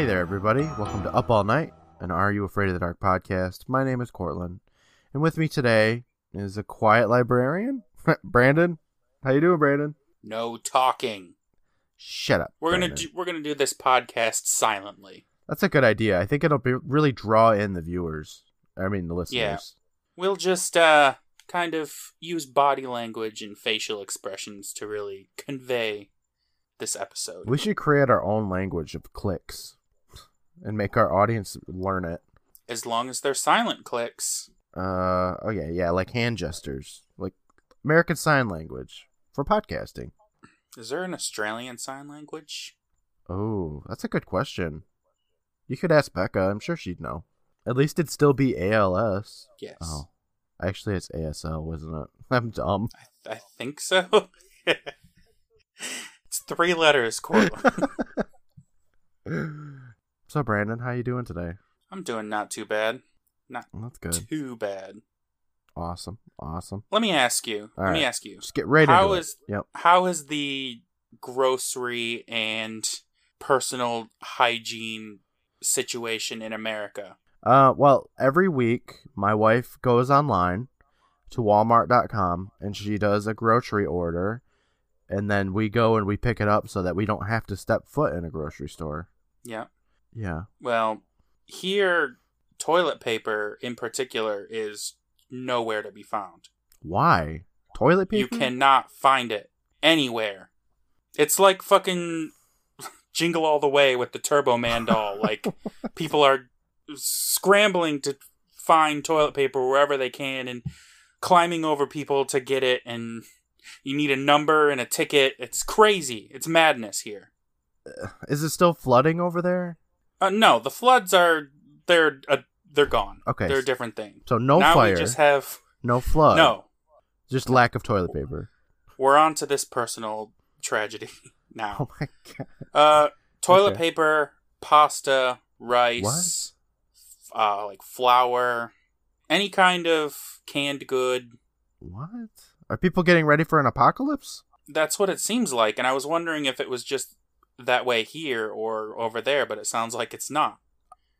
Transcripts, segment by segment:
Hey there, everybody. Welcome to Up All Night, an Are You Afraid of the Dark podcast. My name is Courtland, and with me today is a quiet librarian, Brandon. How you doing, Brandon? No talking. Shut up. We're gonna do, we're gonna do this podcast silently. That's a good idea. I think it'll be really draw in the viewers. I mean, the listeners. Yeah. We'll just uh kind of use body language and facial expressions to really convey this episode. We should create our own language of clicks and make our audience learn it. As long as they're silent clicks. Uh, oh yeah, yeah, like hand gestures, like American Sign Language for podcasting. Is there an Australian sign language? Oh, that's a good question. You could ask Becca. I'm sure she'd know. At least it'd still be ALS. Yes. Oh, actually, it's ASL, wasn't it? I'm dumb. I, I think so. it's three letters, Courtland. so, Brandon, how you doing today? I'm doing not too bad. Not that's good. too bad. Awesome. Awesome. Let me ask you. All let me ask you. Just get right How into is- it. Yep. how is the grocery and personal hygiene situation in America? Uh, well, every week my wife goes online to Walmart.com and she does a grocery order, and then we go and we pick it up so that we don't have to step foot in a grocery store. Yeah. Yeah. Well, here toilet paper in particular is nowhere to be found. Why? Toilet paper? You cannot find it anywhere. It's like fucking Jingle All the Way with the Turbo Man doll. Like people are scrambling to find toilet paper wherever they can and climbing over people to get it and you need a number and a ticket. It's crazy. It's madness here. Is it still flooding over there? Uh, no, the floods are they're uh, they're gone. Okay. They're a different thing. So no now fire, we just have no flood. no. Just lack of toilet paper. We're on to this personal tragedy now. Oh my god. Uh, toilet Okay. paper, pasta, rice, f- uh, like flour, any kind of canned good. What? Are people getting ready for an apocalypse? That's what it seems like, and I was wondering if it was just that way here or over there, but it sounds like it's not.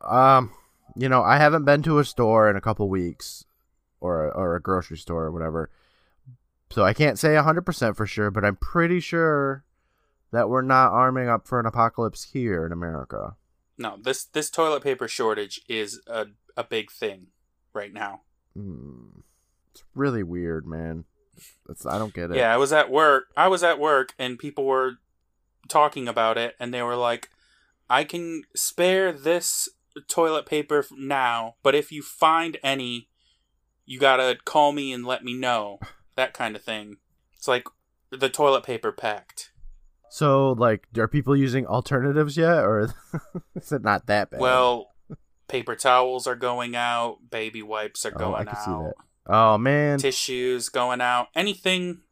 Um, you know, I haven't been to a store in a couple weeks, or a, or a grocery store or whatever, so I can't say hundred percent for sure. But I'm pretty sure that we're not arming up for an apocalypse here in America. No, this this toilet paper shortage is a a big thing right now. Hmm. It's really weird, man. It's, I don't get it. Yeah, I was at work. I was at work, and people were talking about it, and they were like, "I can spare this toilet paper now, but if you find any, you gotta call me and let me know." That kind of thing. It's like the toilet paper pact. So, like, are people using alternatives yet, or is it not that bad? Well, paper towels are going out. Baby wipes are Oh, I going see out. that. oh man, Tissues going out. Anything.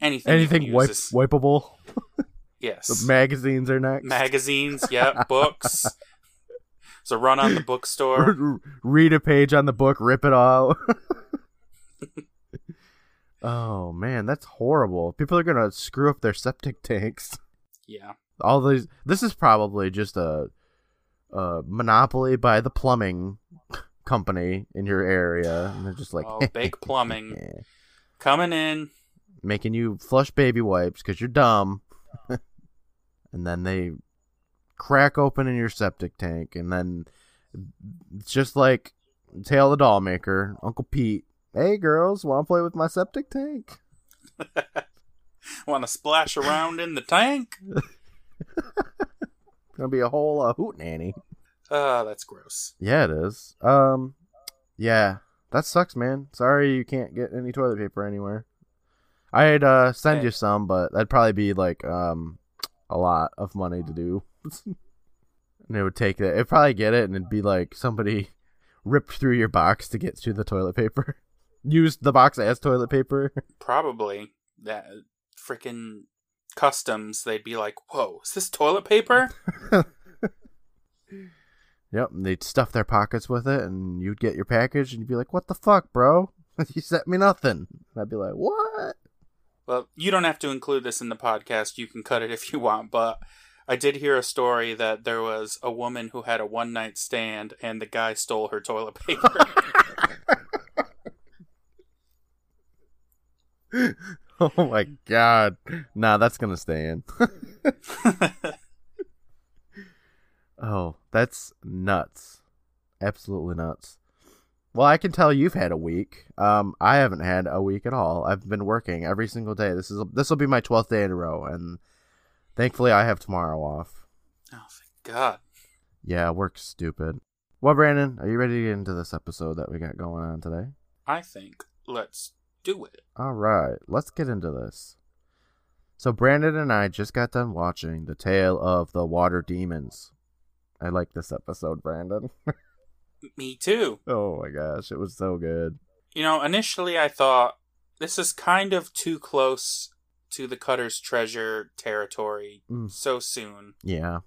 Anything. anything wipe wipeable? Yes. The magazines are next. magazines, yep, books. So run on the bookstore. Read a page on the book, rip it out. oh man, that's horrible. People are gonna screw up their septic tanks. Yeah. All these. This is probably just a, a monopoly by the plumbing company in your area, and they're just like Oh, Bake Plumbing coming in. making you flush baby wipes because you're dumb, and then they crack open in your septic tank, and then it's just like Tale the Doll Maker, Uncle Pete. Hey girls, want to play with my septic tank? Want to splash around in the tank? Gonna be a whole uh, hoot nanny. Oh, that's gross. Yeah, it is. Um, yeah, that sucks, man. Sorry you can't get any toilet paper anywhere. I'd uh send Hey. you some, but that'd probably be like um a lot of money to do. and it would take that. It'd probably get it, and it'd be like somebody ripped through your box to get to the toilet paper. Used the box as toilet paper. Probably that freaking customs. They'd be like, "Whoa, is this toilet paper?" Yep, and they'd stuff their pockets with it, and you'd get your package, and you'd be like, "What the fuck, bro? you sent me nothing." And I'd be like, "What?" Well, you don't have to include this in the podcast. You can cut it if you want, but I did hear a story that there was a woman who had a one night stand and the guy stole her toilet paper. oh my god. Nah, that's gonna stay in. oh, that's nuts. Absolutely nuts. Well, I can tell you've had a week. Um, I haven't had a week at all. I've been working every single day. This is this will be my twelfth day in a row, and thankfully I have tomorrow off. oh, thank God. Yeah, work's stupid. Well, Brandon, are you ready to get into this episode that we got going on today? I think let's do it. All right, let's get into this. So Brandon and I just got done watching The Tale of the Water Demons. I like this episode, Brandon. Me too. oh my gosh, it was so good. You know, initially I thought this is kind of too close to the Cutter's Treasure territory Mm. so soon. Yeah,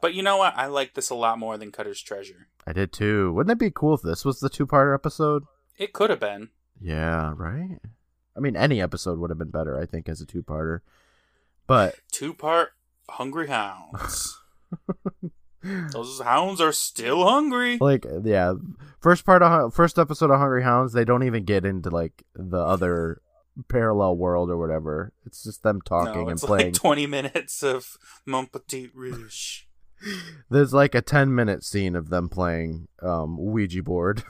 But you know what? I like this a lot more than Cutter's Treasure. I did too. Wouldn't it be cool if this was the two-parter episode? It could have been. Yeah, right? I mean, any episode would have been better, I think, as a two-parter. But Two part Hungry Hounds. Those hounds are still hungry. like yeah first part of first episode of hungry hounds they don't even get into like the other parallel world or whatever it's just them talking no, and playing like 20 minutes of Mon Petit Rouge. there's like a 10 minute scene of them playing um ouija board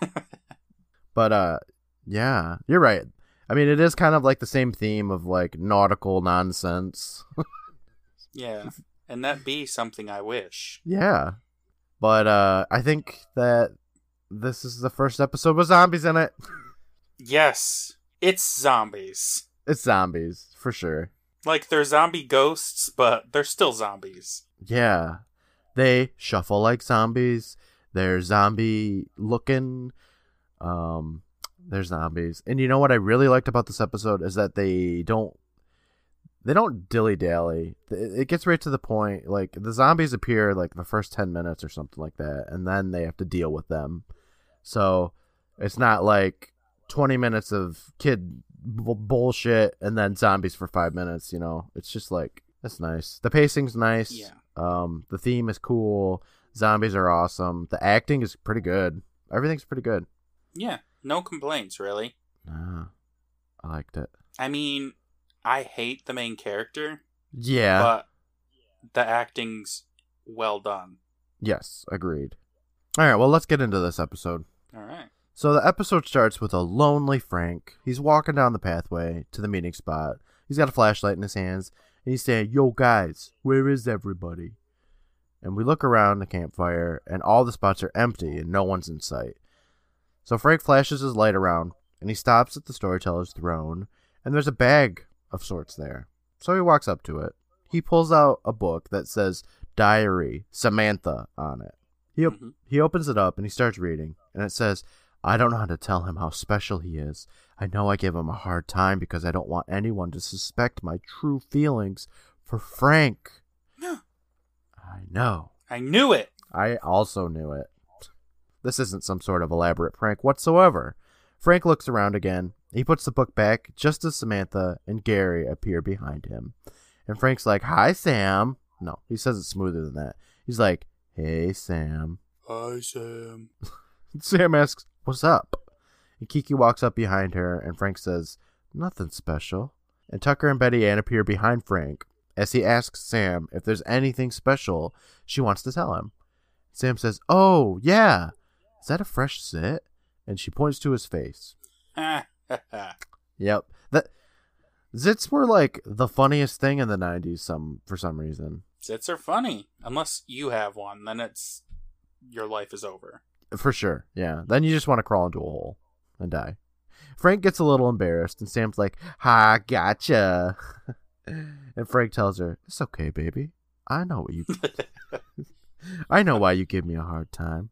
but uh yeah you're right i mean it is kind of like the same theme of like nautical nonsense Yeah. And that be something I wish. yeah but uh i think that this is the first episode with zombies in it Yes. It's zombies. it's zombies for sure Like they're zombie ghosts, but they're still zombies. Yeah. They shuffle like zombies. They're zombie looking. Um they're zombies. And you know what I really liked about this episode is that they don't they don't dilly dally. It gets right to the point. Like the zombies appear like the first 10 minutes or something like that and then they have to deal with them. So it's not like 20 minutes of kid b- bullshit and then zombies for 5 minutes, you know. It's just like that's nice. The pacing's nice. Yeah. Um, the theme is cool. Zombies are awesome. The acting is pretty good. Everything's pretty good. Yeah. No complaints, really. Ah, I liked it. I mean, I hate the main character, Yeah. but the acting's well done. yes, agreed. All right, well, let's get into this episode. All right. So the episode starts with a lonely Frank. He's walking down the pathway to the meeting spot. He's got a flashlight in his hands, and he's saying, "Yo, guys, where is everybody?" And we look around the campfire, and all the spots are empty, and no one's in sight. So Frank flashes his light around, and he stops at the storyteller's throne, and there's a bag of sorts there. So he walks up to it. He pulls out a book that says "Diary Samantha" on it. He op- Mhm. he opens it up and he starts reading, and it says, I don't know how to tell him how special he is. I know I give him a hard time because I don't want anyone to suspect my true feelings for Frank. I know. I knew it. I also knew it. This isn't some sort of elaborate prank whatsoever. Frank looks around again. He puts the book back just as Samantha and Gary appear behind him. And Frank's like, Hi, Sam. No, he says it smoother than that. He's like, Hey, Sam. Hi, Sam. Sam asks, What's up? And Kiki walks up behind her, and Frank says, Nothing special. And Tucker and Betty Ann appear behind Frank as he asks Sam if there's anything special she wants to tell him. Sam says, Oh, yeah. Is that a fresh zit? And she points to his face. Ha. Yep. That zits were like the funniest thing in the 90s some for some reason. Zits are funny. Unless you have one, then it's your life is over. For sure. Yeah. Then you just want to crawl into a hole and die. Frank gets a little embarrassed, and Sam's like, "Ha, gotcha." and Frank tells her, "It's okay, baby. I know what you. I know why you give me a hard time.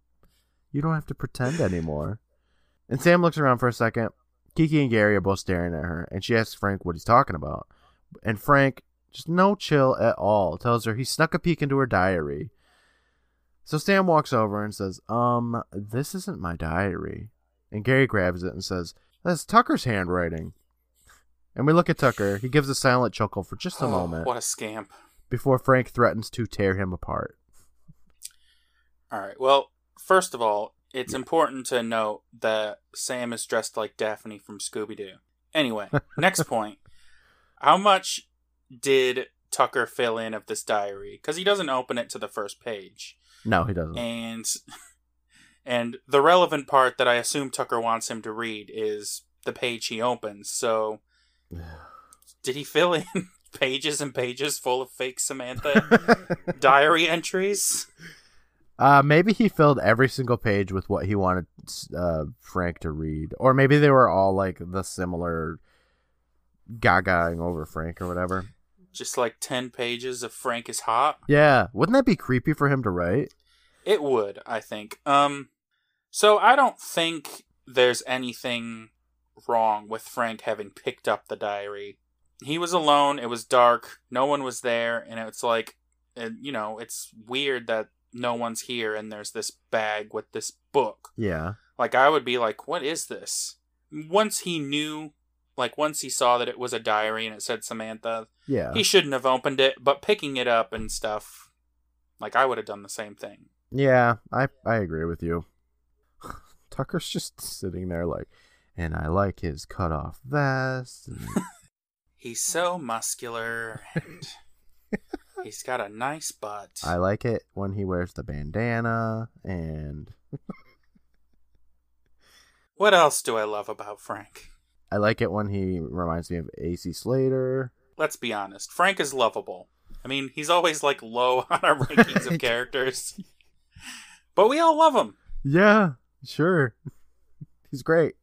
You don't have to pretend anymore." And Sam looks around for a second. Kiki and Gary are both staring at her, and she asks Frank what he's talking about. And Frank, just no chill at all, tells her he snuck a peek into her diary. So Sam walks over and says, Um, this isn't my diary. And Gary grabs it and says, That's Tucker's handwriting. And we look at Tucker. He gives a silent chuckle for just a Oh, moment. What a scamp. before Frank threatens to tear him apart. All right. Well, first of all, it's important to note that Sam is dressed like Daphne from Scooby Doo. Anyway, next point. How much did Tucker fill in of this diary? Because he doesn't open it to the first page. No, he doesn't. And and the relevant part that I assume Tucker wants him to read is the page he opens. So did he fill in pages and pages full of fake Samantha diary entries? Uh, maybe he filled every single page with what he wanted uh, Frank to read, or maybe they were all like the similar gagaing over Frank or whatever. Just like ten pages of Frank is hot. Yeah, wouldn't that be creepy for him to write? It would, I think. Um, so I don't think there's anything wrong with Frank having picked up the diary. He was alone. It was dark. No one was there, and it's like, and you know, it's weird that no one's here and there's this bag with this book. Yeah. Like I would be like, what is this? Once he knew, like once he saw that it was a diary and it said Samantha, Yeah. he shouldn't have opened it. But picking it up and stuff, like I would have done the same thing. Yeah, I I agree with you. Tucker's just sitting there like, and I like his cut off vest. And He's so muscular and he's got a nice butt. I like it when he wears the bandana and What else do I love about Frank? I like it when he reminds me of AC Slater. Let's be honest. Frank is lovable. I mean, he's always like low on our rankings of characters. But we all love him. Yeah, sure. He's great.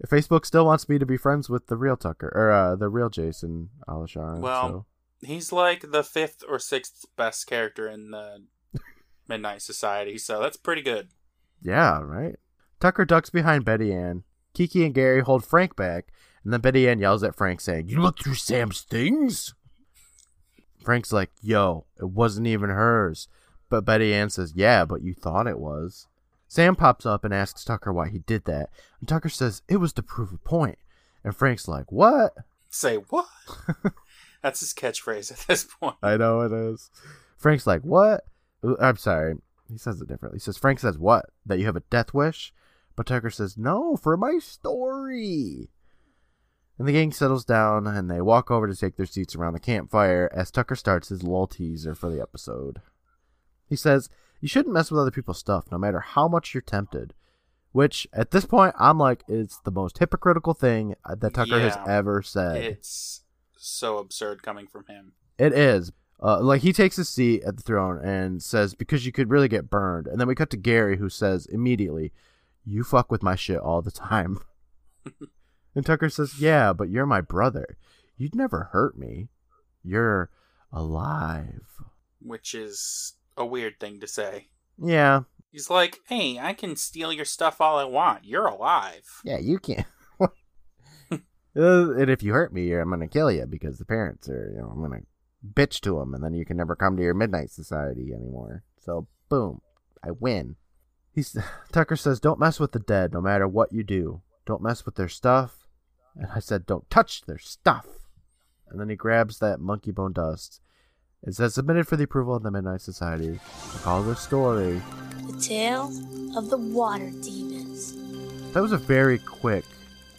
If Facebook still wants me to be friends with the real Tucker or uh, the real Jason Alisharan, Well, so. He's like the fifth or sixth best character in the Midnight Society, so that's pretty good. yeah, right. Tucker ducks behind Betty Ann. Kiki and Gary hold Frank back, and then Betty Ann yells at Frank, saying, "You looked through Sam's things." Frank's like, "Yo, it wasn't even hers," but Betty Ann says, "Yeah, but you thought it was." Sam pops up and asks Tucker why he did that, and Tucker says it was to prove a point. And Frank's like, "What?" Say what? that's his catchphrase at this point. I know it is. Frank's like, "What?" I'm sorry. He says it differently. He says, "Frank says what? That you have a death wish?" But Tucker says, "No, for my story." And the gang settles down and they walk over to take their seats around the campfire as Tucker starts his little teaser for the episode. He says, "You shouldn't mess with other people's stuff, no matter how much you're tempted." Which, at this point, I'm like, it's the most hypocritical thing that Tucker has ever said. It's so absurd coming from him. It is. Uh, like he takes a seat at the throne and says, "Because you could really get burned." And then we cut to Gary, who says immediately, "You fuck with my shit all the time." and Tucker says, "Yeah, but you're my brother. You'd never hurt me. You're alive." Which is a weird thing to say. Yeah, He's like, hey, I can steal your stuff all I want. You're alive. yeah, you can. Uh, and if you hurt me, I'm gonna kill you because the parents are, you know, I'm gonna bitch to them, and then you can never come to your midnight society anymore. So, boom, I win. He's Tucker says, "Don't mess with the dead, no matter what you do. Don't mess with their stuff." And I said, "Don't touch their stuff." And then he grabs that monkey bone dust. It says, "Submitted for the approval of the Midnight Society." I call this story. The Tale of the Water Demons. That was a very quick,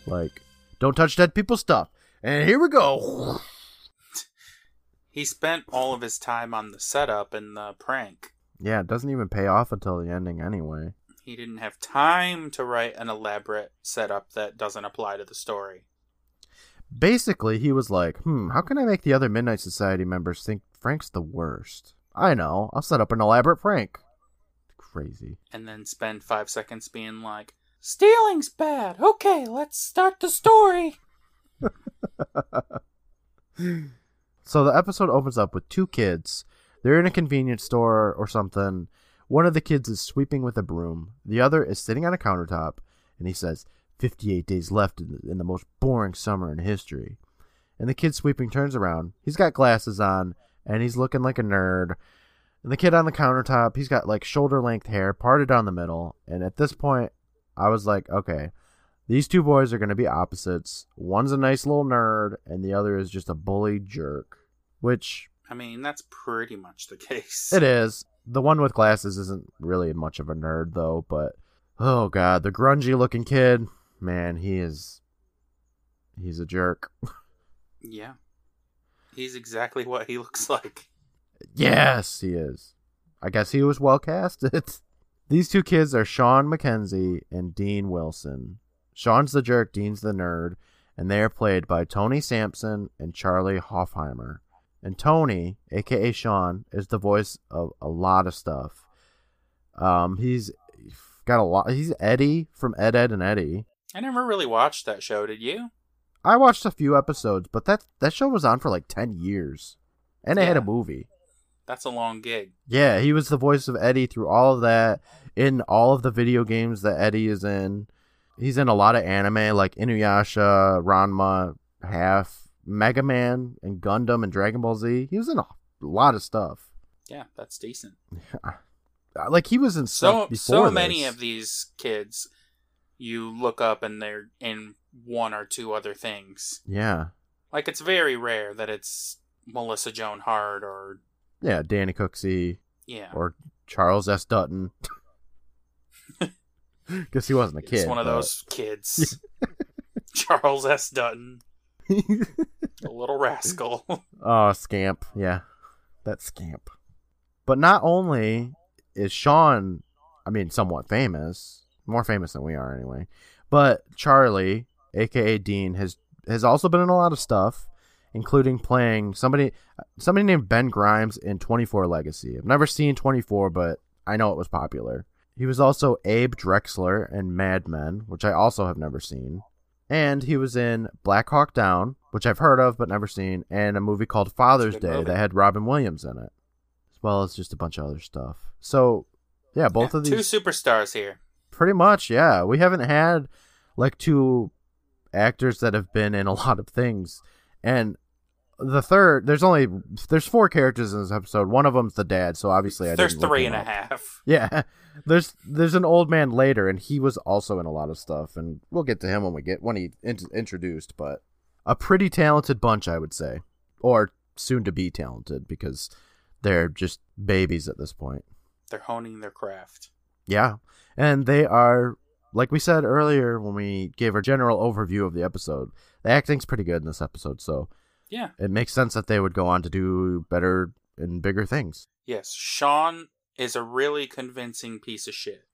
like, "Don't touch dead people's stuff." And here we go. He spent all of his time on the setup and the prank. Yeah, it doesn't even pay off until the ending anyway. He didn't have time to write an elaborate setup that doesn't apply to the story. Basically, he was like, hmm, how can I make the other Midnight Society members think Frank's the worst? I know, I'll set up an elaborate prank. Crazy. And then spend five seconds being like, Stealing's bad. Okay, let's start the story. So the episode opens up with two kids. They're in a convenience store or something. One of the kids is sweeping with a broom. The other is sitting on a countertop, and he says, 58 days left in the, in the most boring summer in history. And the kid sweeping turns around. He's got glasses on, and he's looking like a nerd. And the kid on the countertop, he's got like shoulder length hair parted down the middle. And at this point, I was like, okay, these two boys are going to be opposites. One's a nice little nerd, and the other is just a bully jerk. which I mean, that's pretty much the case. it is. The one with glasses isn't really much of a nerd though, but oh god, the grungy looking kid, man, he is he's a jerk. Yeah. He's exactly what he looks like. Yes, he is. I guess he was well casted. These two kids are Sean McKenzie and Dean Wilson. Sean's the jerk, Dean's the nerd, and they are played by Tony Sampson and Charlie Hofheimer. And Tony, aka Sean, is the voice of a lot of stuff. Um, he's got a lot. He's Eddie from Ed, Ed, and Eddie. I never really watched that show, did you? I watched a few episodes, but that that show was on for like ten years, and it had a movie. That's a long gig. Yeah, he was the voice of Eddie through all of that, in all of the video games that Eddie is in. He's in a lot of anime like Inuyasha, Ranma, Half, Mega Man, and Gundam and Dragon Ball Z. He was in a lot of stuff. Yeah, that's decent. Yeah. Like he was in So so many this. of these kids you look up and they're in one or two other things. Yeah, Like it's very rare that it's Melissa Joan Hart or yeah, Danny Cooksey yeah. or Charles S. Dutton. Because he wasn't a kid. It's one of but- those kids. Charles S. Dutton, a little rascal. Oh, scamp. Yeah. That scamp. But not only is Sean, I mean, somewhat famous, more famous than we are anyway, but Charlie, aka Dean, has has also been in a lot of stuff, including playing somebody somebody named Ben Grimes in 24 Legacy. I've never seen 24, but I know it was popular. He was also Abe Drexler in Mad Men, which I also have never seen. And he was in Black Hawk Down, which I've heard of but never seen, and a movie called Father's Day movie. that had Robin Williams in it, as well as just a bunch of other stuff. So, yeah, both Yeah, of two superstars here. pretty much, yeah. We haven't had like two actors that have been in a lot of things, and the third, there's only there's four characters in this episode. One of them's the dad, so obviously I There's three and a half. Yeah, there's there's an old man later, and he was also in a lot of stuff, and we'll get to him when we get when he int- introduced. But a pretty talented bunch, I would say, or soon to be talented because they're just babies at this point. They're honing their craft. Yeah, and they are like we said earlier when we gave our general overview of the episode. The acting's pretty good in this episode, so Yeah. it makes sense that they would go on to do better and bigger things. Yes. Sean is a really convincing piece of shit.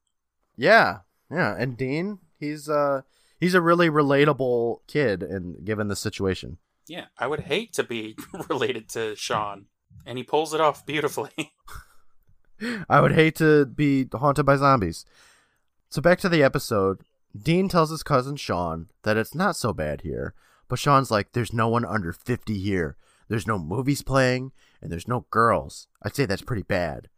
Yeah, yeah, and Dean, he's uh he's a really relatable kid, and given the situation. Yeah. I would hate to be related to Sean. And he pulls it off beautifully. I would hate to be haunted by zombies. So back to the episode. Dean tells his cousin Sean that it's not so bad here, but Sean's like, "There's no one under fifty here. There's no movies playing, and there's no girls. I'd say that's pretty bad."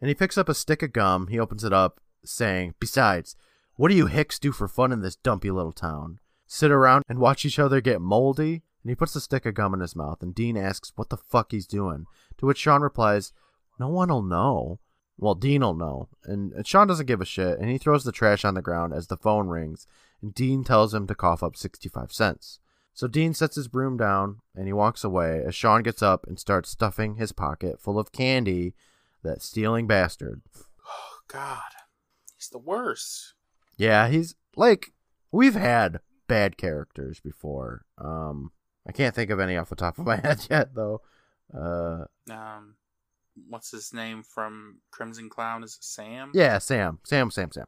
And he picks up a stick of gum. He opens it up, saying, "Besides, what do you hicks do for fun in this dumpy little town? Sit around and watch each other get moldy?" And he puts the stick of gum in his mouth, and Dean asks what the fuck he's doing. To which Sean replies, "No one'll know." Well, Dean'll know. And, and Sean doesn't give a shit, and he throws the trash on the ground as the phone rings, and Dean tells him to cough up 65 cents. So Dean sets his broom down, and he walks away as Sean gets up and starts stuffing his pocket full of candy, that stealing bastard. oh, God. He's the worst. Yeah, he's like, we've had bad characters before. Um, I can't think of any off the top of my head yet, though. Uh, Um, what's his name from Crimson Clown? Is it Sam? Yeah, Sam. Sam, Sam, Sam.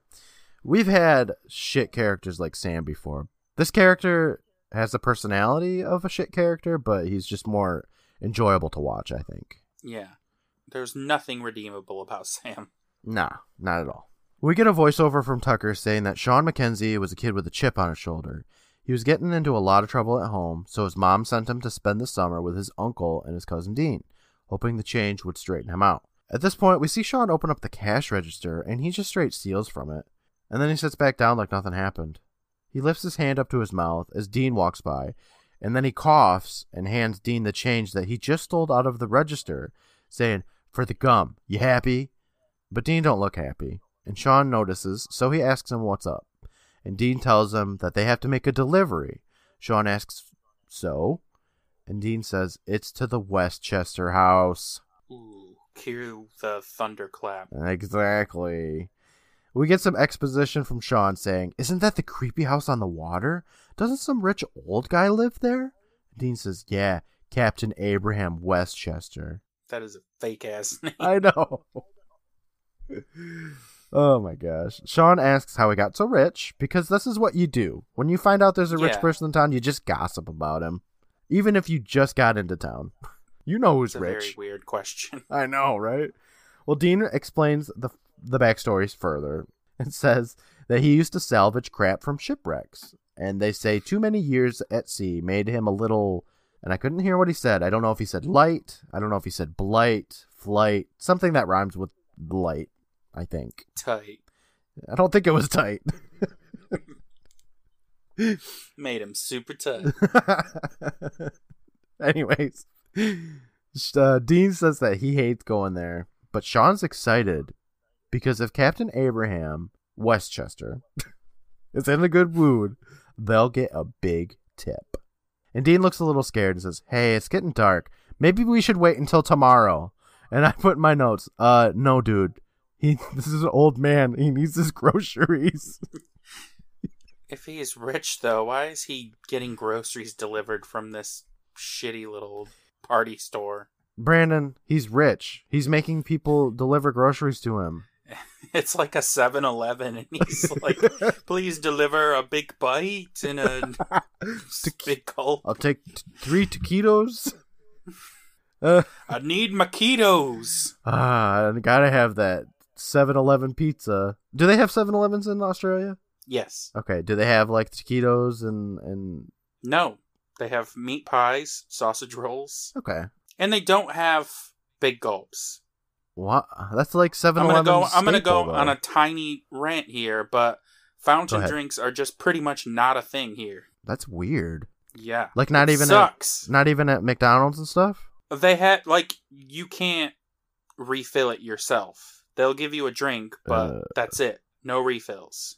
We've had shit characters like Sam before. This character has the personality of a shit character, but he's just more enjoyable to watch, I think. Yeah. There's nothing redeemable about Sam. Nah, not at all. We get a voiceover from Tucker saying that Sean McKenzie was a kid with a chip on his shoulder. He was getting into a lot of trouble at home, so his mom sent him to spend the summer with his uncle and his cousin Dean, hoping the change would straighten him out. At this point, we see Sean open up the cash register, and he just straight steals from it. And then he sits back down like nothing happened. He lifts his hand up to his mouth as Dean walks by, and then he coughs and hands Dean the change that he just stole out of the register, saying, For the gum, you happy? But Dean don't look happy, and Sean notices, so he asks him what's up. And Dean tells him that they have to make a delivery. Sean asks, So? And Dean says, It's to the Westchester house. Ooh, cue the thunderclap. Exactly. We get some exposition from Sean saying, Isn't that the creepy house on the water? Doesn't some rich old guy live there? Dean says, Yeah, Captain Abraham Westchester. That is a fake ass name. I know. oh my gosh. Sean asks how he got so rich because this is what you do. When you find out there's a rich Yeah. person in town, you just gossip about him. Even if you just got into town. You know who's It's a very rich. weird question. I know, right? Well, Dean explains the the backstories further and says that he used to salvage crap from shipwrecks, and they say too many years at sea made him a little. And I couldn't hear what he said. I don't know if he said light. I don't know if he said blight, flight, something that rhymes with light. I think. Tight. I don't think it was tight. Made him super tough. Anyways, uh, Dean says that he hates going there, but Sean's excited because if Captain Abraham Westchester is in a good mood, they'll get a big tip. And Dean looks a little scared and says, Hey, it's getting dark. Maybe we should wait until tomorrow. And I put in my notes, uh, no, dude. He, this is an old man. He needs his groceries. If he is rich, though, why is he getting groceries delivered from this shitty little party store? Brandon, he's rich. He's making people deliver groceries to him. It's like a 7 Eleven, and he's like, please deliver a big bite and a big gulp. I'll take t- three taquitos. Uh, I need maquitos. ah, I gotta have that 7-Eleven pizza. Do they have 7-Elevens in Australia? Yes. Okay. Do they have like taquitos and and No. They have meat pies, sausage rolls, okay? and they don't have big gulps. What? That's like 7 I'm gonna Eleven. go. I'm gonna go on a tiny rant here, but fountain drinks are just pretty much not a thing here. That's weird. Yeah, Like not even at, sucks. not even at McDonald's and stuff. They had like you can't refill it yourself. They'll give you a drink, but Uh. that's it. No refills.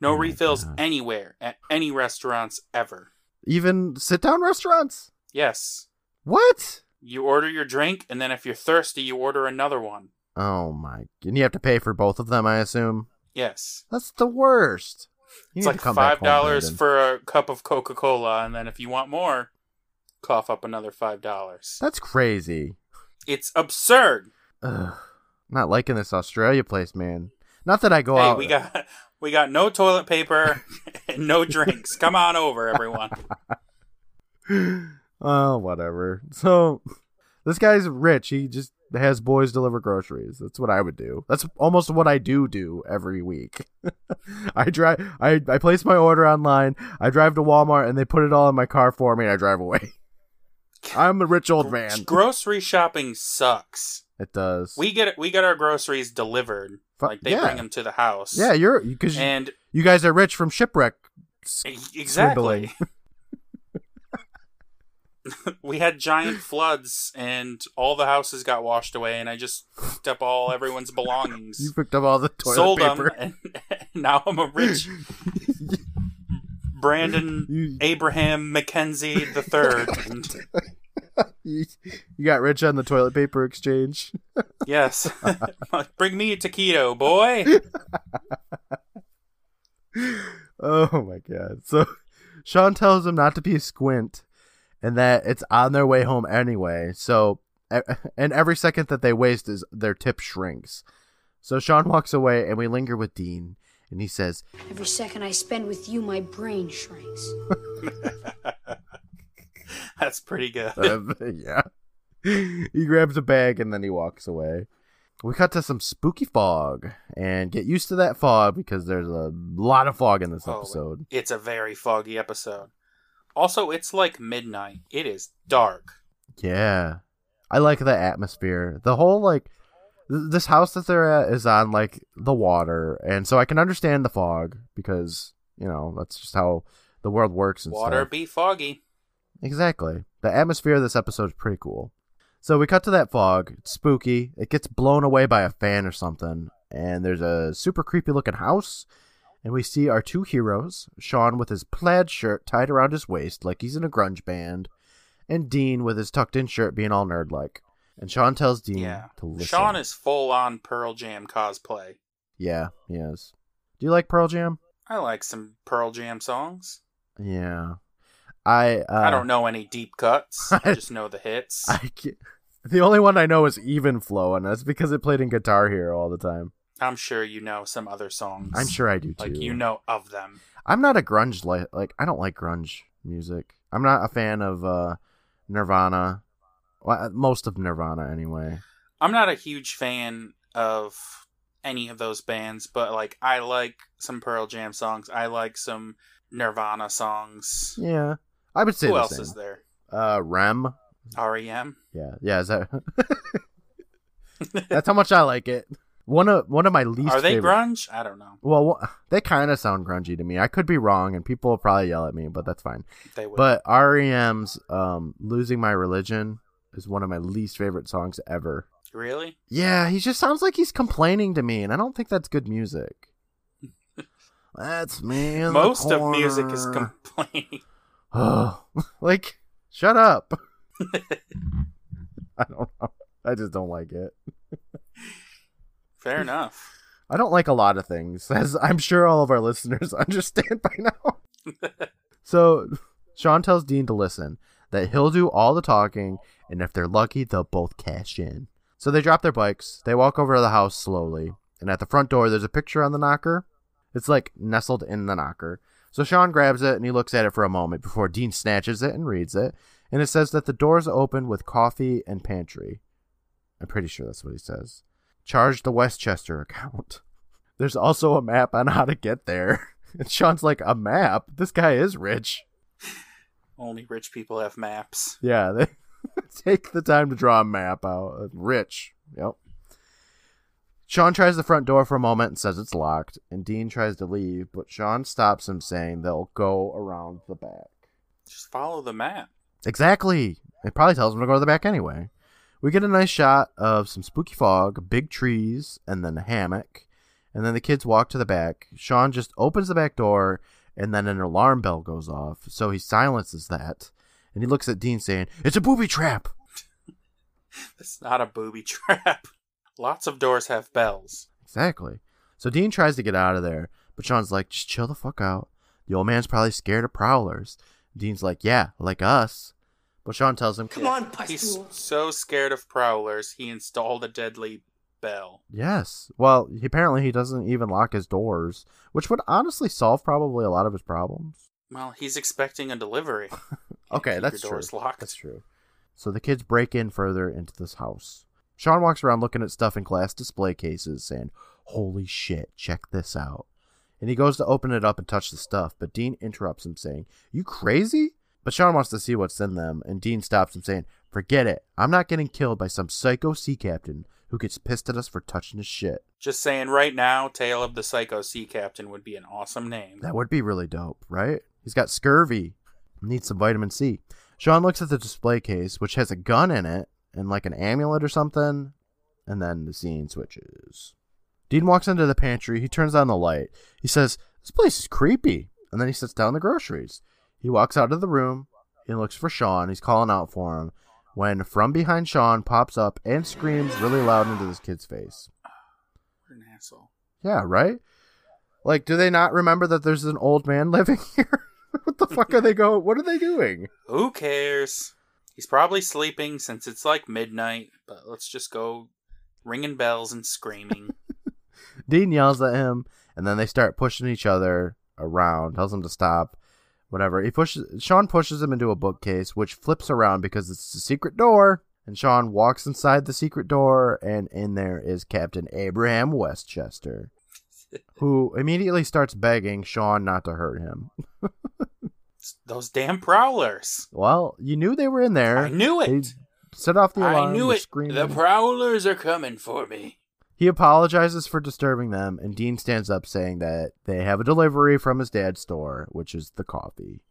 No Oh refills God. anywhere at any restaurants ever. Even sit down restaurants. Yes. What? You order your drink, and then if you're thirsty, you order another one. Oh my! And you have to pay for both of them, I assume. Yes. That's the worst. You it's like five dollars for a cup of Coca Cola, and then if you want more, cough up another five dollars. That's crazy. It's absurd. Ugh. Not liking this Australia place, man. Not that I go hey, out. we got we got no toilet paper and no drinks. Come on over, everyone. oh, whatever. So, this guy's rich. He just has boys deliver groceries. That's what I would do. That's almost what I do do every week. I drive. I I place my order online. I drive to Walmart and they put it all in my car for me, and I drive away. I'm a rich old man. Grocery shopping sucks. It does. We get we get our groceries delivered. Like they yeah. bring them to the house. yeah, you're because you, and you guys are rich from shipwreck. exactly. we had giant floods and all the houses got washed away and I just picked up all everyone's belongings. You picked up all the toilet sold paper. them and now I'm a rich Brandon Abraham McKenzie the third. And you, you got rich on the toilet paper exchange. yes, bring me a taquito, boy. Oh my god. So Sean tells him not to be a squint and that it's on their way home anyway. So and every second that they waste is their tip shrinks. So Sean walks away and we linger with Dean and he says, Every second I spend with you, my brain shrinks. That's pretty good. uh, yeah. He grabs a bag and then he walks away. We cut to some spooky fog and get used to that fog because there's a lot of fog in this Oh, episode. It's a very foggy episode. Also, it's like midnight. It is dark. Yeah. I like the atmosphere. The whole like th- this house that they're at is on like the water, and so I can understand the fog because you know that's just how the world works and Water stuff. be foggy. Exactly. The atmosphere of this episode is pretty cool. So we cut to that fog. It's spooky. It gets blown away by a fan or something, and there's a super creepy looking house. And we see our two heroes, Sean with his plaid shirt tied around his waist like he's in a grunge band, and Dean with his tucked in shirt being all nerd like. And Sean tells Dean Yeah. to listen. Sean is full on Pearl Jam cosplay. Yeah, he is. Do you like Pearl Jam? I like some Pearl Jam songs. Yeah. I uh, I don't know any deep cuts. I just know the hits. I the only one I know is Even Flow, and that's because it played in Guitar Hero all the time. I'm sure you know some other songs. I'm sure I do too. Like you know of them. I'm not a grunge like like I don't like grunge music. I'm not a fan of uh Nirvana. Well, most of Nirvana anyway. I'm not a huge fan of any of those bands, but like I like some Pearl Jam songs. I like some Nirvana songs. Yeah, I would say Who else same. is there? Uh, REM. REM. Yeah, yeah. Is that? That's how much I like it. One of one of my least. Are they favorite- grunge? I don't know. Well, they kind of sound grungy to me. I could be wrong, and people will probably yell at me, but that's fine. They would. But REM's um, "Losing My Religion" is one of my least favorite songs ever. really? Yeah, he just sounds like he's complaining to me, and I don't think that's good music. That's me. Most of music is complaining. Oh, like, shut up. I don't know. I just don't like it. Fair enough. I don't like a lot of things, as I'm sure all of our listeners understand by now. so, Sean tells Dean to listen, that he'll do all the talking, and if they're lucky, they'll both cash in. So they drop their bikes, they walk over to the house slowly, and at the front door, there's a picture on the knocker. It's like nestled in the knocker. So Sean grabs it and he looks at it for a moment before Dean snatches it and reads it. And it says that the door's open with coffee and pantry. I'm pretty sure that's what he says. Charge the Westchester account. There's also a map on how to get there. And Sean's like, a map? This guy is rich. Only rich people have maps. Yeah, they take the time to draw a map out. Rich. Yep. Sean tries the front door for a moment and says it's locked, and Dean tries to leave, but Sean stops him saying they'll go around the back. Just follow the map. Exactly. It probably tells him to go to the back anyway. We get a nice shot of some spooky fog, big trees, and then a hammock. And then the kids walk to the back. Sean just opens the back door, and then an alarm bell goes off. So he silences that. And he looks at Dean saying, It's a booby trap. It's not a booby trap. Lots of doors have bells. Exactly. So Dean tries to get out of there, but Sean's like, Just chill the fuck out. The old man's probably scared of prowlers. Dean's like, Yeah, like us. But Sean tells him, Come on, He's so scared of prowlers, he installed a deadly bell. Yes. Well, he, apparently he doesn't even lock his doors, which would honestly solve probably a lot of his problems. Well, he's expecting a delivery. Okay, that's true. doors locked. That's true. So the kids break in further into this house. Sean walks around looking at stuff in glass display cases, saying, Holy shit, check this out. And he goes to open it up and touch the stuff, but Dean interrupts him, saying, You crazy? But Sean wants to see what's in them, and Dean stops him, saying, Forget it. I'm not getting killed by some psycho sea captain who gets pissed at us for touching his shit. Just saying right now, Tale of the Psycho Sea Captain would be an awesome name. That would be really dope, right? He's got scurvy. Needs some vitamin C. Sean looks at the display case, which has a gun in it and like an amulet or something, and then the scene switches. Dean walks into the pantry. He turns on the light. He says, This place is creepy. And then he sits down the groceries. He walks out of the room. He looks for Sean. He's calling out for him when from behind Sean pops up and screams really loud into this kid's face. What an asshole. Yeah, right? Like, do they not remember that there's an old man living here? what the fuck are they going? What are they doing? Who cares? He's probably sleeping since it's like midnight, but let's just go ringing bells and screaming. Dean yells at him, and then they start pushing each other around, tells him to stop, whatever. He pushes Sean pushes him into a bookcase, which flips around because it's a secret door. And Sean walks inside the secret door, and in there is Captain Abraham Westchester, who immediately starts begging Sean not to hurt him. Those damn prowlers. Well, you knew they were in there. I knew They it. set off the alarm. I knew it. screaming. The prowlers are coming for me. He apologizes for disturbing them, and Dean stands up saying that they have a delivery from his dad's store, which is the coffee.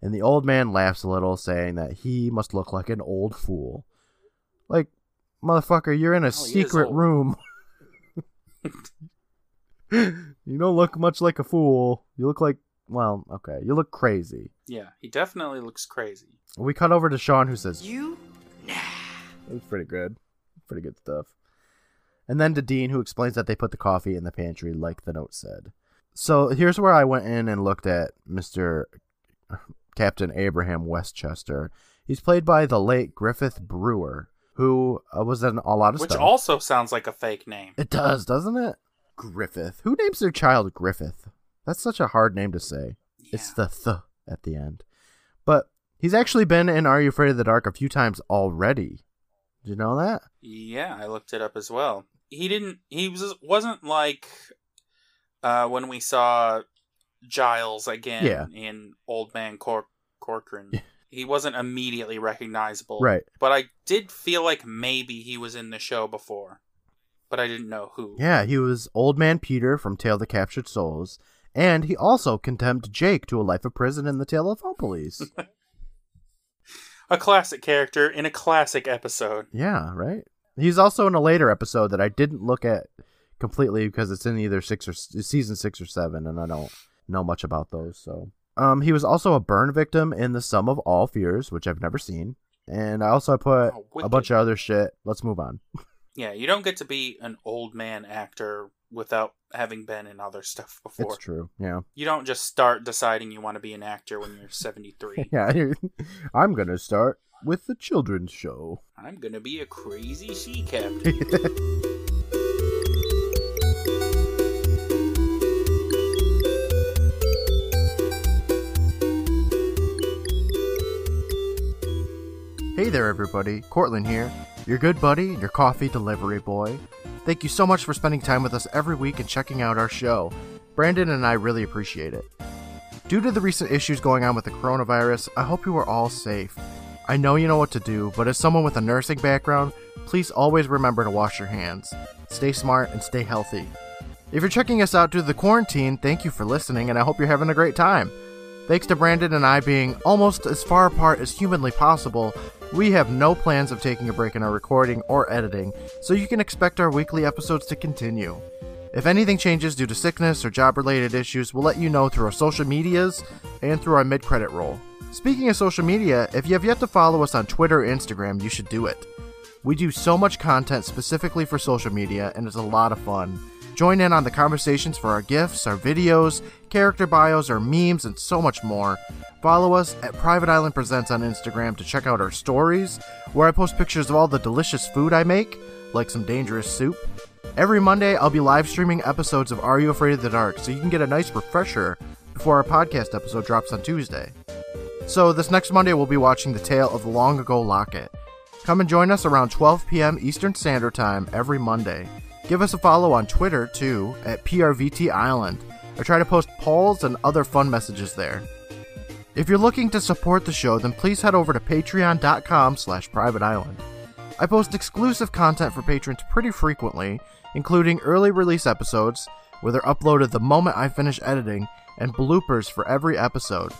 And the old man laughs a little, saying that he must look like an old fool. Like, motherfucker, you're in a Oh, secret room. you don't look much like a fool. You look like well, okay, you look crazy. Yeah, he definitely looks crazy. We cut over to Sean, who says, You? It was pretty good. Pretty good stuff. And then to Dean, who explains that they put the coffee in the pantry, like the note said. So here's where I went in and looked at Mr. Captain Abraham Westchester. He's played by the late Griffith Brewer, who uh, was in a lot of Which stuff. also sounds like a fake name. It does, doesn't it? Griffith. Who names their child Griffith? That's such a hard name to say. It's the th at the end. But he's actually been in Are You Afraid of the Dark a few times already. Did you know that? Yeah, I looked it up as well. He didn't. He was wasn't like uh, when we saw Giles again Yeah. in Old Man Cor- Corcoran. he wasn't immediately recognizable, Right. But I did feel like maybe he was in the show before, but I didn't know who. Yeah, he was Old Man Peter from Tale of the Captured Souls, and he also condemned Jake to a life of prison in the Tale of Phone Police. A classic character in a classic episode. yeah, right. He's also in a later episode that I didn't look at completely because it's in either six or season six or seven, and I don't know much about those. So, um, he was also a burn victim in The Sum of All Fears, which I've never seen, and I also put Oh, a bunch of other shit. Let's move on. Yeah, you don't get to be an old man actor without having been in other stuff before. It's true. Yeah. You don't just start deciding you want to be an actor when you're 73. Yeah. I'm gonna start with the children's show. I'm gonna be a crazy sea captain. Hey there, everybody. Courtland here, your good buddy and your coffee delivery boy. Thank you so much for spending time with us every week and checking out our show. Brandon and I really appreciate it. Due to the recent issues going on with the coronavirus, I hope you are all safe. I know you know what to do, but as someone with a nursing background, please always remember to wash your hands. Stay smart and stay healthy. If you're checking us out due to the quarantine, thank you for listening and I hope you're having a great time. Thanks to Brandon and I being almost as far apart as humanly possible, we have no plans of taking a break in our recording or editing, so you can expect our weekly episodes to continue. If anything changes due to sickness or job related issues, we'll let you know through our social medias and through our mid credit roll. Speaking of social media, if you have yet to follow us on Twitter or Instagram, you should do it. We do so much content specifically for social media, and it's a lot of fun. Join in on the conversations for our gifts, our videos, character bios, our memes, and so much more. Follow us at Private Island Presents on Instagram to check out our stories, where I post pictures of all the delicious food I make, like some dangerous soup. Every Monday, I'll be live streaming episodes of Are You Afraid of the Dark, so you can get a nice refresher before our podcast episode drops on Tuesday. So, this next Monday, we'll be watching The Tale of the Long Ago Locket. Come and join us around 12 p.m. Eastern Standard Time every Monday. Give us a follow on Twitter, too, at PRVT Island. I try to post polls and other fun messages there. If you're looking to support the show, then please head over to patreon.com slash private island. I post exclusive content for patrons pretty frequently, including early release episodes, where they're uploaded the moment I finish editing, and bloopers for every episode.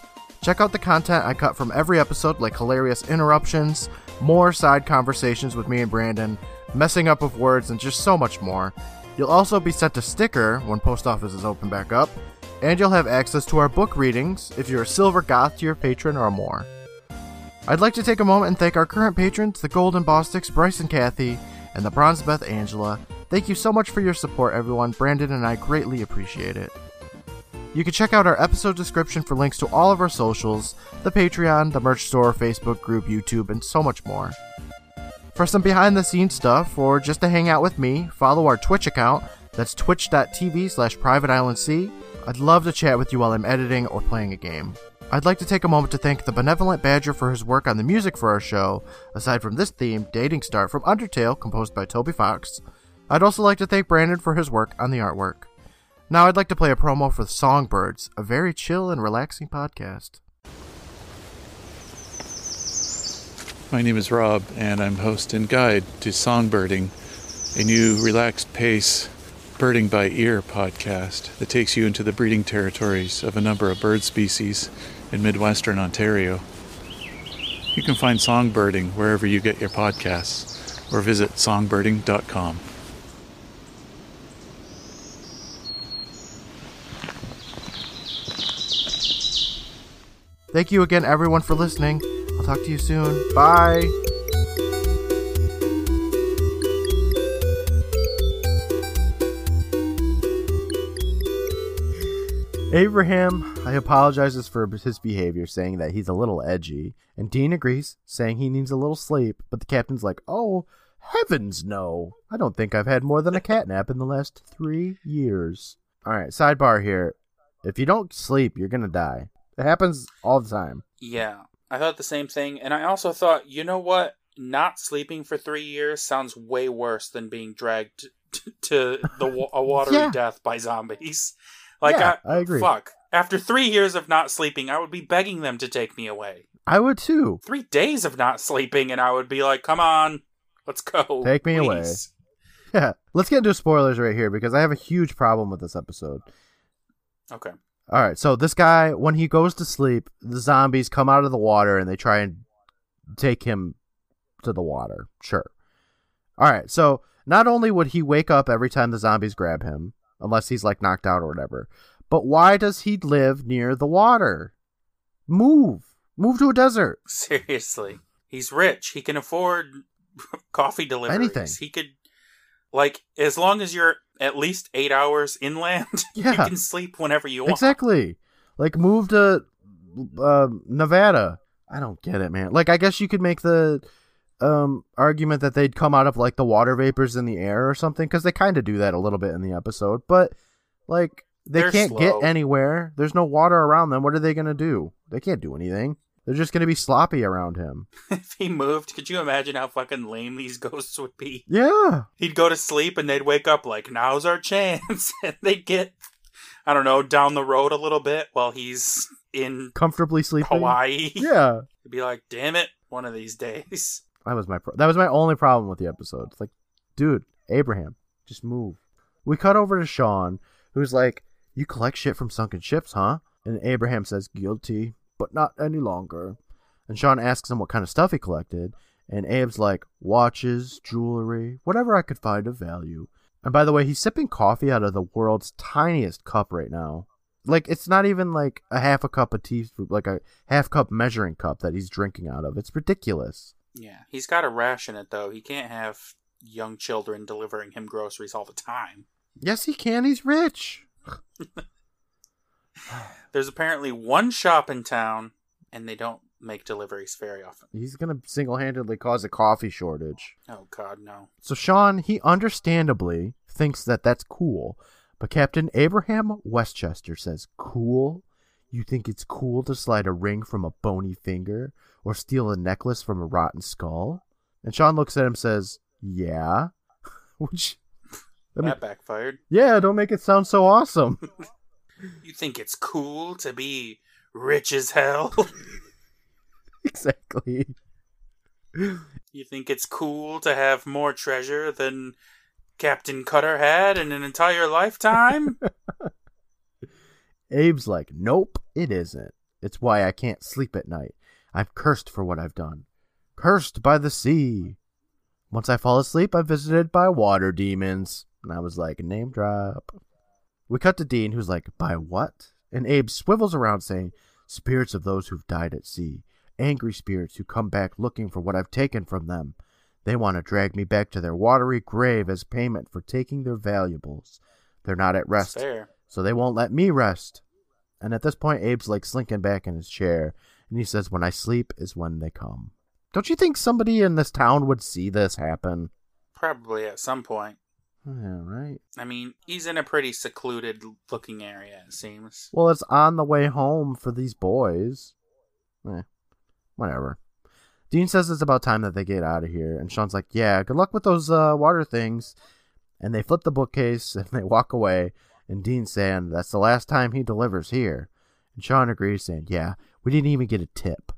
Check out the content I cut from every episode, like hilarious interruptions, more side conversations with me and Brandon, messing up of words, and just so much more. You'll also be sent a sticker when post office is open back up, and you'll have access to our book readings if you're a silver goth tier patron or more. I'd like to take a moment and thank our current patrons, the Golden Bostics, Bryce and Kathy, and the Bronze Beth Angela. Thank you so much for your support, everyone. Brandon and I greatly appreciate it. You can check out our episode description for links to all of our socials, the Patreon, the merch store, Facebook group, YouTube, and so much more. For some behind the scenes stuff, or just to hang out with me, follow our Twitch account. That's twitch.tv slash privateislandc. I'd love to chat with you while I'm editing or playing a game. I'd like to take a moment to thank the Benevolent Badger for his work on the music for our show, aside from this theme, Dating Start from Undertale, composed by Toby Fox. I'd also like to thank Brandon for his work on the artwork. Now I'd like to play a promo for Songbirds, a very chill and relaxing podcast. My name is Rob, and I'm host and guide to Songbirding, a new relaxed pace birding by ear podcast that takes you into the breeding territories of a number of bird species in Midwestern Ontario. You can find Songbirding wherever you get your podcasts or visit songbirding.com. Thank you again, everyone, for listening. I'll talk to you soon. Bye. Abraham I apologizes for his behavior, saying that he's a little edgy, and Dean agrees, saying he needs a little sleep. But the captain's like, "Oh, heavens, no! I don't think I've had more than a cat nap in the last three years." All right, sidebar here: if you don't sleep, you're gonna die. It happens all the time. Yeah, I thought the same thing, and I also thought, you know what? Not sleeping for three years sounds way worse than being dragged t- to the a watery Yeah. death by zombies. Like, Yeah, I, I agree. Fuck. After three years of not sleeping, I would be begging them to take me away. I would too. Three days of not sleeping, and I would be like, "Come on, let's go. Take me away." Yeah, let's get into spoilers right here because I have a huge problem with this episode. Okay. All right, so this guy, when he goes to sleep, the zombies come out of the water and they try and take him to the water. Sure. All right, so not only would he wake up every time the zombies grab him, unless he's like knocked out or whatever, but why does he live near the water? Move. Move to a desert. Seriously, he's rich. He can afford coffee deliveries. Anything. He could, like, as long as you're at least eight hours inland, Yeah. you can sleep whenever you want. Exactly. Like move to uh, Nevada. I don't get it, man. Like I guess you could make the um argument that they'd come out of like the water vapors in the air or something because they kind of do that a little bit in the episode, but like they They're can't slow. get anywhere. There's no water around them. What are they gonna do? They can't do anything. They're just gonna be sloppy around him. if he moved, could you imagine how fucking lame these ghosts would be? Yeah. He'd go to sleep and they'd wake up like, "Now's our chance," and they'd get, I don't know, down the road a little bit while he's in Comfortably sleeping. Hawaii. Yeah. He'd be like, "Damn it, one of these days." That was my pro- that was my only problem with the episode. It's like, dude, Abraham, just move. We cut over to Sean, who's like, "You collect shit from sunken ships, huh?" And Abraham says, "Guilty, but not any longer." And Sean asks him what kind of stuff he collected, and Abe's like, "Watches, jewelry, whatever I could find of value." And by the way, he's sipping coffee out of the world's tiniest cup right now. Like it's not even like a half a cup of tea, like a half cup measuring cup that he's drinking out of. It's ridiculous. Yeah, he's got to ration it though. He can't have young children delivering him groceries all the time. Yes, he can. He's rich. There's apparently one shop in town, and they don't make deliveries very often. He's gonna single-handedly cause a coffee shortage. Oh God, no. So Sean, he understandably thinks that that's cool, but Captain Abraham Westchester says, "Cool? You think it's cool to slide a ring from a bony finger or steal a necklace from a rotten skull?" And Sean looks at him and says, "Yeah." Which, I mean, that backfired. yeah, don't make it sound so awesome. You think it's cool to be rich as hell? exactly. you think it's cool to have more treasure than Captain Cutter had in an entire lifetime? Abe's like, nope, it isn't. It's why I can't sleep at night. I'm cursed for what I've done. Cursed by the sea. Once I fall asleep, I'm visited by water demons. And I was like, name drop. We cut to Dean, who's like, by what? And Abe swivels around saying, spirits of those who've died at sea. Angry spirits who come back looking for what I've taken from them. They want to drag me back to their watery grave as payment for taking their valuables. They're not at rest so they won't let me rest. And at this point, Abe's like slinking back in his chair, and he says, When I sleep is when they come. Don't you think somebody in this town would see this happen? Probably at some point. Yeah, right. I mean, he's in a pretty secluded looking area, it seems. Well, it's on the way home for these boys. Eh, whatever. Dean says it's about time that they get out of here, and Sean's like, Yeah, good luck with those uh, water things. And they flip the bookcase and they walk away, and Dean's saying that's the last time he delivers here. And Sean agrees, saying, Yeah, we didn't even get a tip.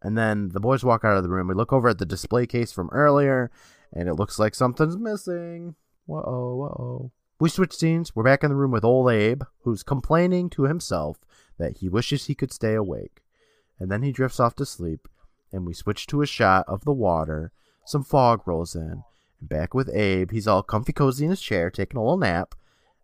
And then the boys walk out of the room. We look over at the display case from earlier, and it looks like something's missing. Whoa, whoa. We switch scenes. We're back in the room with old Abe, who's complaining to himself that he wishes he could stay awake. And then he drifts off to sleep, and we switch to a shot of the water. Some fog rolls in, and back with Abe. He's all comfy cozy in his chair, taking a little nap.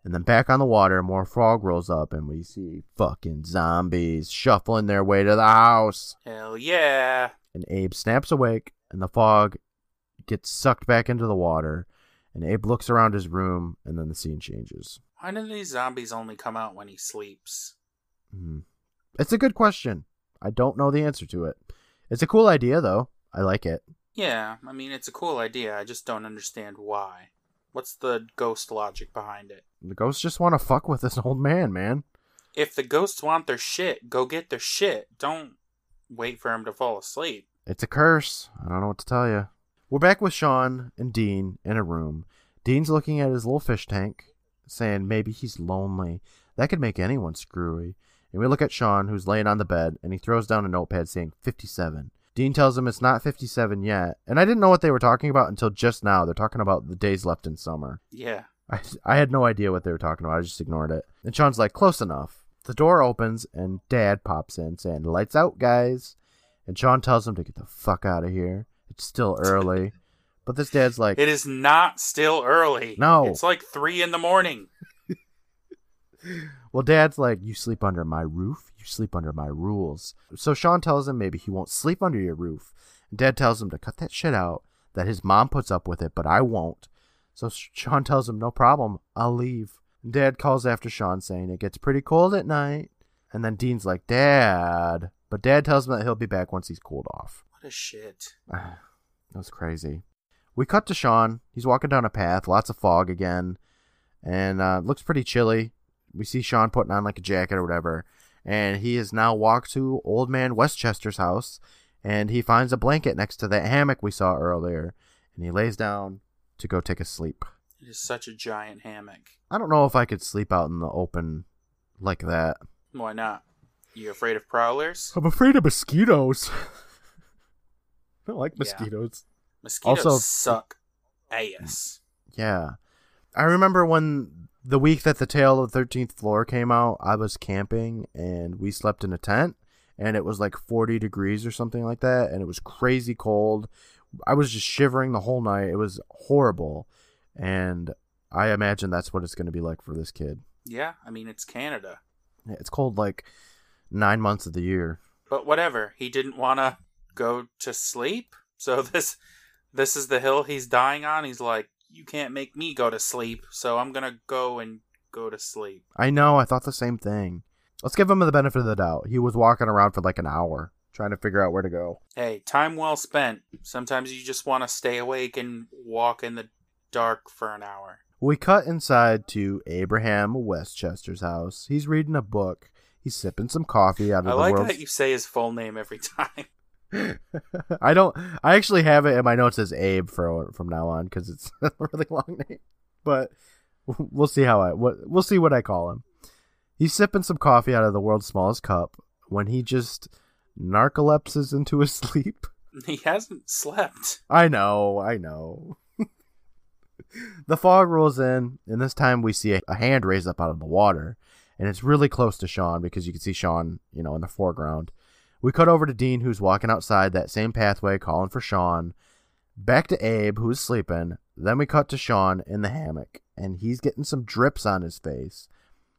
And then back on the water, more fog rolls up, and we see fucking zombies shuffling their way to the house. Hell yeah. And Abe snaps awake, and the fog gets sucked back into the water. And Abe looks around his room, and then the scene changes. Why do these zombies only come out when he sleeps? Mhm. It's a good question. I don't know the answer to it. It's a cool idea, though. I like it. Yeah, I mean, it's a cool idea. I just don't understand why. What's the ghost logic behind it? The ghosts just want to fuck with this old man, man. If the ghosts want their shit, go get their shit. Don't wait for him to fall asleep. It's a curse. I don't know what to tell you. We're back with Sean and Dean in a room. Dean's looking at his little fish tank, saying maybe he's lonely. That could make anyone screwy. And we look at Sean, who's laying on the bed, and he throws down a notepad saying 57. Dean tells him it's not 57 yet. And I didn't know what they were talking about until just now. They're talking about the days left in summer. Yeah. I, I had no idea what they were talking about. I just ignored it. And Sean's like, close enough. The door opens and Dad pops in saying, lights out, guys. And Sean tells him to get the fuck out of here. It's still early. but this dad's like, It is not still early. No. It's like three in the morning. well, Dad's like, you sleep under my roof. You sleep under my rules. So Sean tells him maybe he won't sleep under your roof. And Dad tells him to cut that shit out, that his mom puts up with it, but I won't. So Sean tells him, no problem. I'll leave. Dad calls after Sean saying it gets pretty cold at night. And then Dean's like, Dad. But Dad tells him that he'll be back once he's cooled off. A shit. that was crazy. We cut to Sean. He's walking down a path, lots of fog again, and uh, looks pretty chilly. We see Sean putting on like a jacket or whatever, and he has now walked to Old Man Westchester's house, and he finds a blanket next to that hammock we saw earlier, and he lays down to go take a sleep. It is such a giant hammock. I don't know if I could sleep out in the open like that. Why not? You afraid of prowlers? I'm afraid of mosquitoes. I don't like Yeah. mosquitoes. Mosquitoes Also- suck ass. Yeah. I remember when the week that the Tale of the 13th Floor came out, I was camping and we slept in a tent and it was like 40 degrees or something like that and it was crazy cold. I was just shivering the whole night. It was horrible. And I imagine that's what it's going to be like for this kid. Yeah, I mean, it's Canada. Yeah, It's cold like 9 months of the year. But whatever. He didn't want to go to sleep. So this this is the hill he's dying on. He's like, you can't make me go to sleep. So I'm going to go and go to sleep. I know, I thought the same thing. Let's give him the benefit of the doubt. He was walking around for like an hour trying to figure out where to go. Hey, time well spent. Sometimes you just want to stay awake and walk in the dark for an hour. We cut inside to Abraham Westchester's house. He's reading a book. He's sipping some coffee out of. I the like world's. that you say his full name every time. I don't. I actually have it in my notes as Abe for from now on because it's a really long name. But we'll see how I. What we'll see what I call him. He's sipping some coffee out of the world's smallest cup when he just narcolepses into his sleep. he hasn't slept. I know, I know. the fog rolls in, and this time we see a, a hand raise up out of the water, and it's really close to Sean because you can see Sean, you know, in the foreground. We cut over to Dean, who's walking outside that same pathway, calling for Sean. Back to Abe, who's sleeping. Then we cut to Sean in the hammock, and he's getting some drips on his face.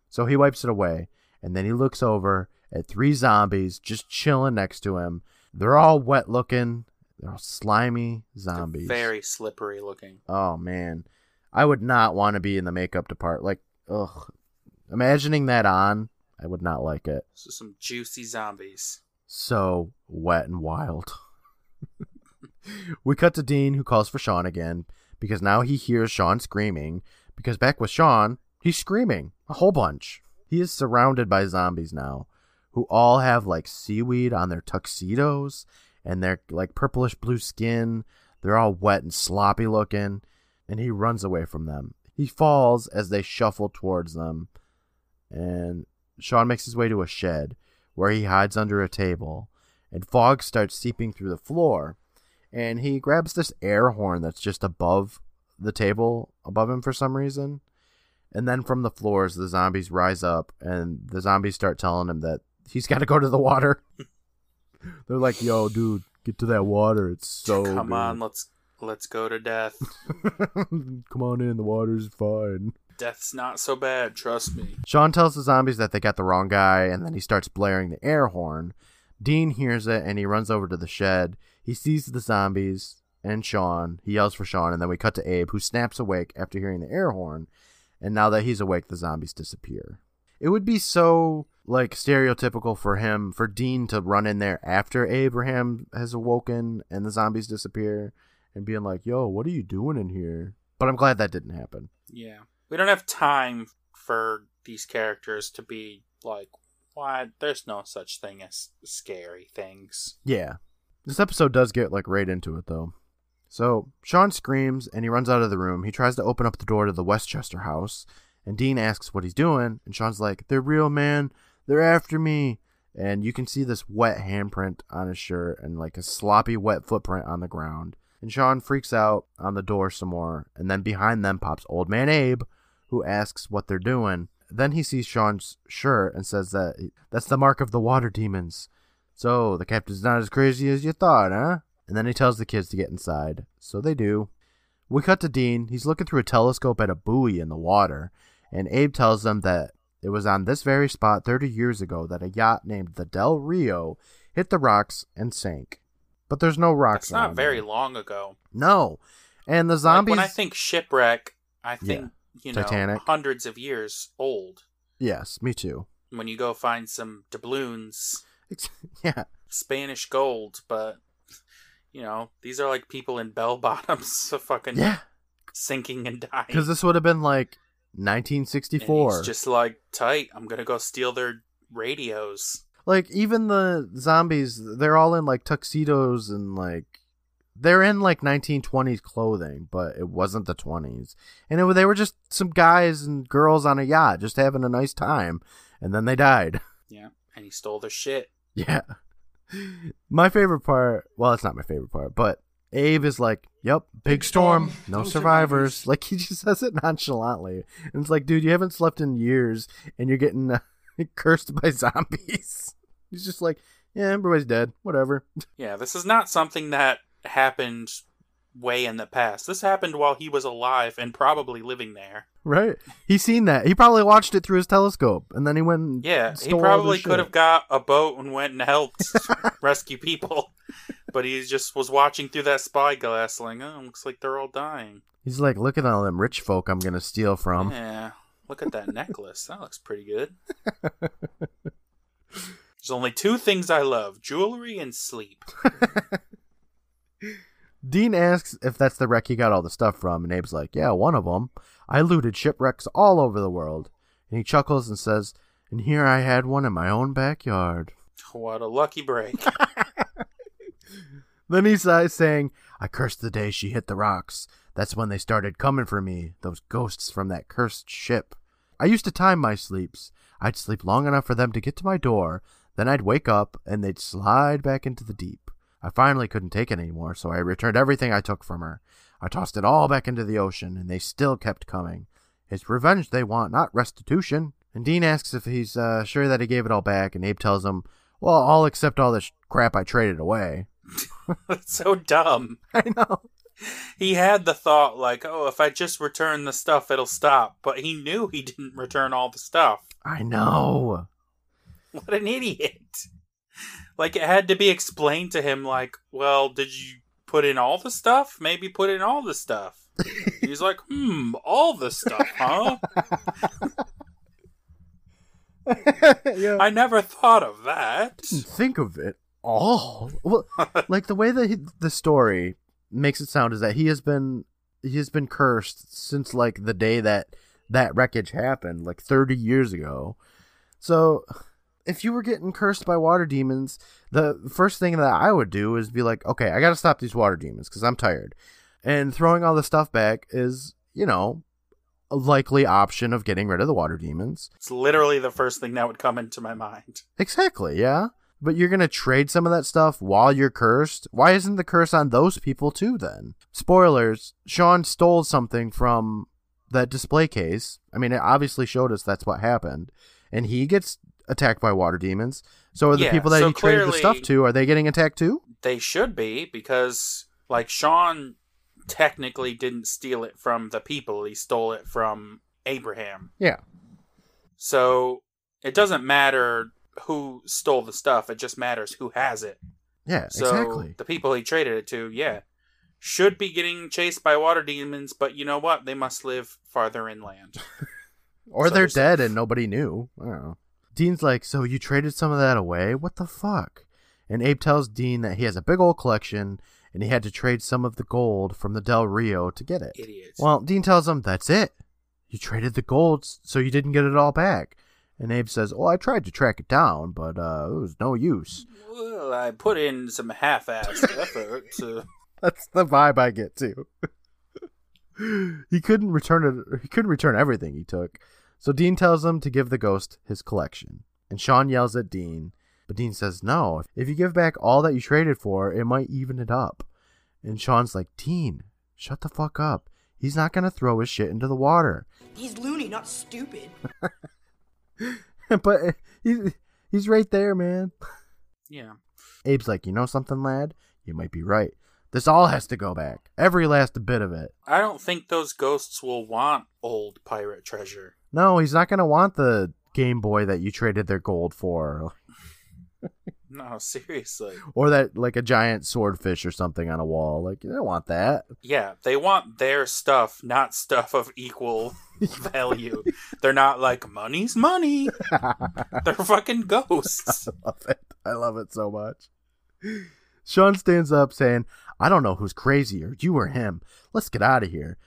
So he wipes it away, and then he looks over at three zombies just chilling next to him. They're all wet looking. They're all slimy They're zombies. very slippery looking. Oh man, I would not want to be in the makeup department. Like, ugh, imagining that on, I would not like it. So some juicy zombies. So wet and wild. we cut to Dean, who calls for Sean again because now he hears Sean screaming. Because back with Sean, he's screaming a whole bunch. He is surrounded by zombies now, who all have like seaweed on their tuxedos and they're like purplish blue skin. They're all wet and sloppy looking, and he runs away from them. He falls as they shuffle towards them, and Sean makes his way to a shed where he hides under a table, and fog starts seeping through the floor. And he grabs this air horn that's just above the table above him for some reason. And then from the floors, the zombies rise up, and the zombies start telling him that he's got to go to the water. They're like, "Yo, dude, get to that water. It's so Come good. on, let's let's go to death. Come on in. The water's fine." Death's not so bad, trust me. Sean tells the zombies that they got the wrong guy, and then he starts blaring the air horn. Dean hears it and he runs over to the shed. He sees the zombies and Sean. He yells for Sean, and then we cut to Abe, who snaps awake after hearing the air horn. And now that he's awake, the zombies disappear. It would be so like stereotypical for him, for Dean to run in there after Abraham has awoken and the zombies disappear and being like, yo, what are you doing in here? But I'm glad that didn't happen. Yeah. We don't have time for these characters to be like, what? There's no such thing as scary things. Yeah. This episode does get like right into it though. So Sean screams and he runs out of the room. He tries to open up the door to the Westchester house, and Dean asks what he's doing, and Sean's like, "They're real, man. They're after me." And you can see this wet handprint on his shirt and like a sloppy wet footprint on the ground. And Sean freaks out on the door some more, and then behind them pops Old Man Abe, who asks what they're doing. Then he sees Sean's shirt and says that that's the mark of the water demons. So the captain's not as crazy as you thought, huh? And then he tells the kids to get inside. So they do. We cut to Dean. He's looking through a telescope at a buoy in the water, and Abe tells them that it was on this very spot 30 years ago that a yacht named the Del Rio hit the rocks and sank. But there's no rocks. It's not very there. long ago. No. And the Like, zombies. when I think shipwreck, I think you know Titanic. hundreds of years old. yes, me too. When you go find some doubloons, yeah. Spanish gold, but you know these are like people in bell bottoms, fucking Yeah. sinking and dying. Because this would have been like And 1964. he's just like tight. I'm gonna go steal their radios. like even the zombies they're all in like tuxedos and like they're in like 1920s clothing but it wasn't the 20s and it, they were just some guys and girls on a yacht just having a nice time and then they died. Yeah, and he stole their shit. yeah. My favorite part well it's not my favorite part but abe is like yep big storm no survivors. Like he just says it nonchalantly. And it's like dude you haven't slept in years and you're getting uh, cursed by zombies. He's just like yeah everybody's dead. Whatever. Yeah, this is not something that happened way in the past. This happened while he was alive and probably living there. right he's seen that he probably watched it through his telescope and then he went and Yeah, he probably could shit. have got a boat and went and helped rescue people. But he just was watching through that spyglass, like, oh, looks like they're all dying. he's like look at all them rich folk i'm gonna steal from Yeah, look at that necklace. That looks pretty good. There's only two things I love jewelry and sleep. Dean asks if that's the wreck he got all the stuff from, and Abe's like, Yeah, one of them. I looted shipwrecks all over the world. And he chuckles and says, And here I had one in my own backyard. What a lucky break. Then he sighs, saying, I cursed the day she hit the rocks. That's when they started coming for me, those ghosts from that cursed ship. I used to time my sleeps. I'd sleep long enough for them to get to my door, then I'd wake up, and they'd slide back into the deep. I finally couldn't take it anymore, so I returned everything I took from her. I tossed it all back into the ocean, and they still kept coming. It's revenge they want, not restitution. And Dean asks if he's uh, sure that he gave it all back, and Abe tells him, Well, I'll accept all this crap I traded away. So dumb. I know. He had the thought, like, oh, if I just return the stuff, it'll stop. But he knew he didn't return all the stuff. I know. What an idiot. Like, it had to be explained to him, like, well, did you put in all the stuff? Maybe put in all the stuff. He's like, hmm, all the stuff, huh? yeah. I never thought of that. think of it all. Well, like the way that he, the story makes it sound is that he has been he has been cursed since like the day that that wreckage happened, like 30 years ago. So, if you were getting cursed by water demons, the first thing that I would do is be like, okay, I got to stop these water demons because I'm tired. And throwing all the stuff back is, you know, a likely option of getting rid of the water demons. It's literally the first thing that would come into my mind. Exactly, yeah. But you're going to trade some of that stuff while you're cursed? Why isn't the curse on those people too then? Spoilers, Sean stole something from that display case. I mean, it obviously showed us that's what happened. And he gets attacked by water demons. So are the Yeah, people that so he traded the stuff to, are they getting attacked too? They should be, because, like, Sean technically didn't steal it from the people, he stole it from Abraham. Yeah. So it doesn't matter who stole the stuff, it just matters who has it. Yeah, So exactly. the people he traded it to, yeah, should be getting chased by water demons, but you know what? They must live farther inland. Or so they're dead and nobody knew. I don't know. Dean's like, So you traded some of that away? What the fuck? And Abe tells Dean that he has a big old collection and he had to trade some of the gold from the Del Rio to get it. Idiots. Well, Dean tells him, That's it. You traded the gold, so you didn't get it all back. And Abe says, Well, I tried to track it down, but uh, it was no use. Well, I put in some half-assed effort to. That's the vibe I get too. he couldn't return it. He couldn't return everything he took. So Dean tells him to give the ghost his collection, and Sean yells at Dean, but Dean says no. If you give back all that you traded for, it might even it up. And Sean's like, Dean, shut the fuck up. He's not gonna throw his shit into the water. He's loony, not stupid. but he's he's right there, man. Yeah. Abe's like, you know something, lad? You might be right. This all has to go back. Every last bit of it. I don't think those ghosts will want old pirate treasure. No, he's not going to want the Game Boy that you traded their gold for, No, seriously. or that like a giant swordfish or something on a wall. Like you don't want that. Yeah, they want their stuff, not stuff of equal value. They're not like money's money. They're fucking ghosts. I love it. I love it so much. Sean stands up saying, "I don't know who's crazier, you or him. Let's get out of here."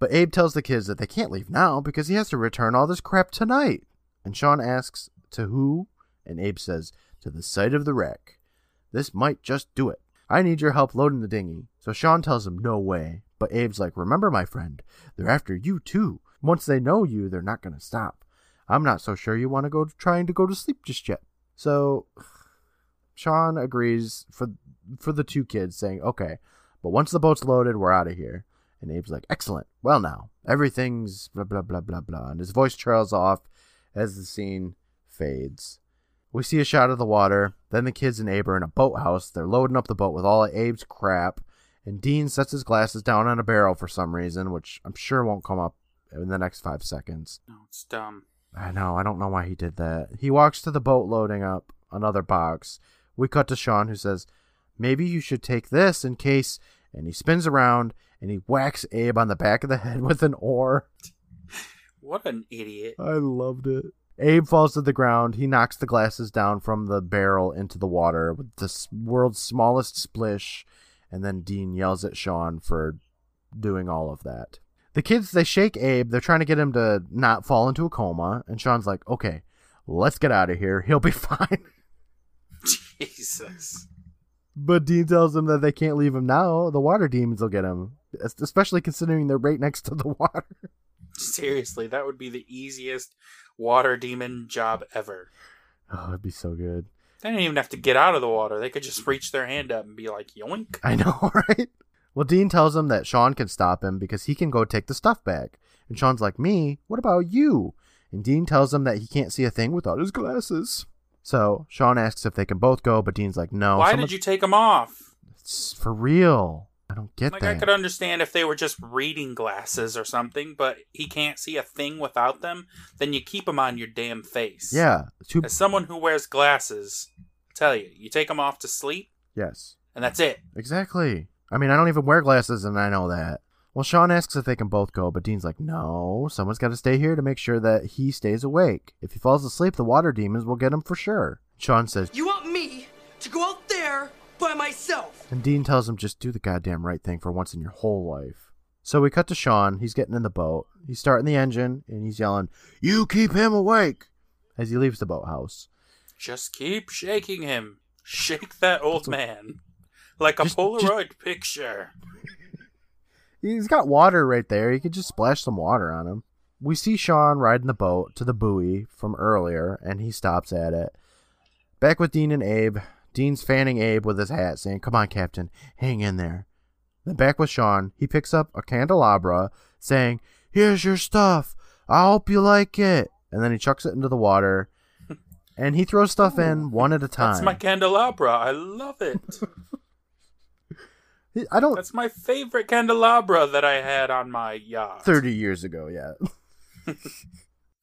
But Abe tells the kids that they can't leave now because he has to return all this crap tonight. And Sean asks, "To who?" And Abe says, "To the site of the wreck. This might just do it. I need your help loading the dinghy." So Sean tells him, "No way." But Abe's like, "Remember, my friend, they're after you too. Once they know you, they're not going to stop. I'm not so sure you want to go trying to go to sleep just yet." So Sean agrees for for the two kids, saying, "Okay, but once the boat's loaded, we're out of here." And Abe's like, "Excellent. Well, now everything's blah blah blah blah blah," and his voice trails off as the scene fades. We see a shot of the water. Then the kids and Abe are in a boathouse. They're loading up the boat with all of Abe's crap, and Dean sets his glasses down on a barrel for some reason, which I'm sure won't come up in the next five seconds. No, it's dumb. I know. I don't know why he did that. He walks to the boat loading up another box. We cut to Sean, who says, Maybe you should take this in case. And he spins around and he whacks Abe on the back of the head with an oar. What an idiot. I loved it. Abe falls to the ground. He knocks the glasses down from the barrel into the water with the world's smallest splish. And then Dean yells at Sean for doing all of that. The kids, they shake Abe. They're trying to get him to not fall into a coma. And Sean's like, okay, let's get out of here. He'll be fine. Jesus. But Dean tells them that they can't leave him now. The water demons will get him, especially considering they're right next to the water. Seriously, that would be the easiest water demon job ever. Oh, it'd be so good. They didn't even have to get out of the water. They could just reach their hand up and be like, yoink. I know, right? Well, Dean tells him that Sean can stop him because he can go take the stuff back. And Sean's like, Me? What about you? And Dean tells him that he can't see a thing without his glasses. So Sean asks if they can both go, but Dean's like, No. Why someone- did you take them off? It's for real. I don't get Like, that. I could understand if they were just reading glasses or something, but he can't see a thing without them, then you keep them on your damn face. Yeah. Two. As someone who wears glasses, I tell you, you take them off to sleep, Yes. and that's it. Exactly. I mean, I don't even wear glasses, and I know that. Well, Sean asks if they can both go, but Dean's like, no, someone's got to stay here to make sure that he stays awake. If he falls asleep, the water demons will get him for sure. Sean says, You want me to go out there by myself? and Dean tells him, just do the goddamn right thing for once in your whole life. So we cut to Sean. He's getting in the boat. He's starting the engine, and he's yelling, You keep him awake! as he leaves the boathouse. Just keep shaking him. Shake that old man. Like a Just- Polaroid picture. He's got water right there. He could just splash some water on him. We see Sean riding the boat to the buoy from earlier, and he stops at it. Back with Dean and Abe. Dean's fanning Abe with his hat, saying, Come on, Captain, hang in there. Then back with Sean. He picks up a candelabra, saying, Here's your stuff. I hope you like it. And then he chucks it into the water, and he throws stuff in one at a time. That's my candelabra. I love it. I don't. That's my favorite candelabra that I had on my yacht. 30 years ago, yeah.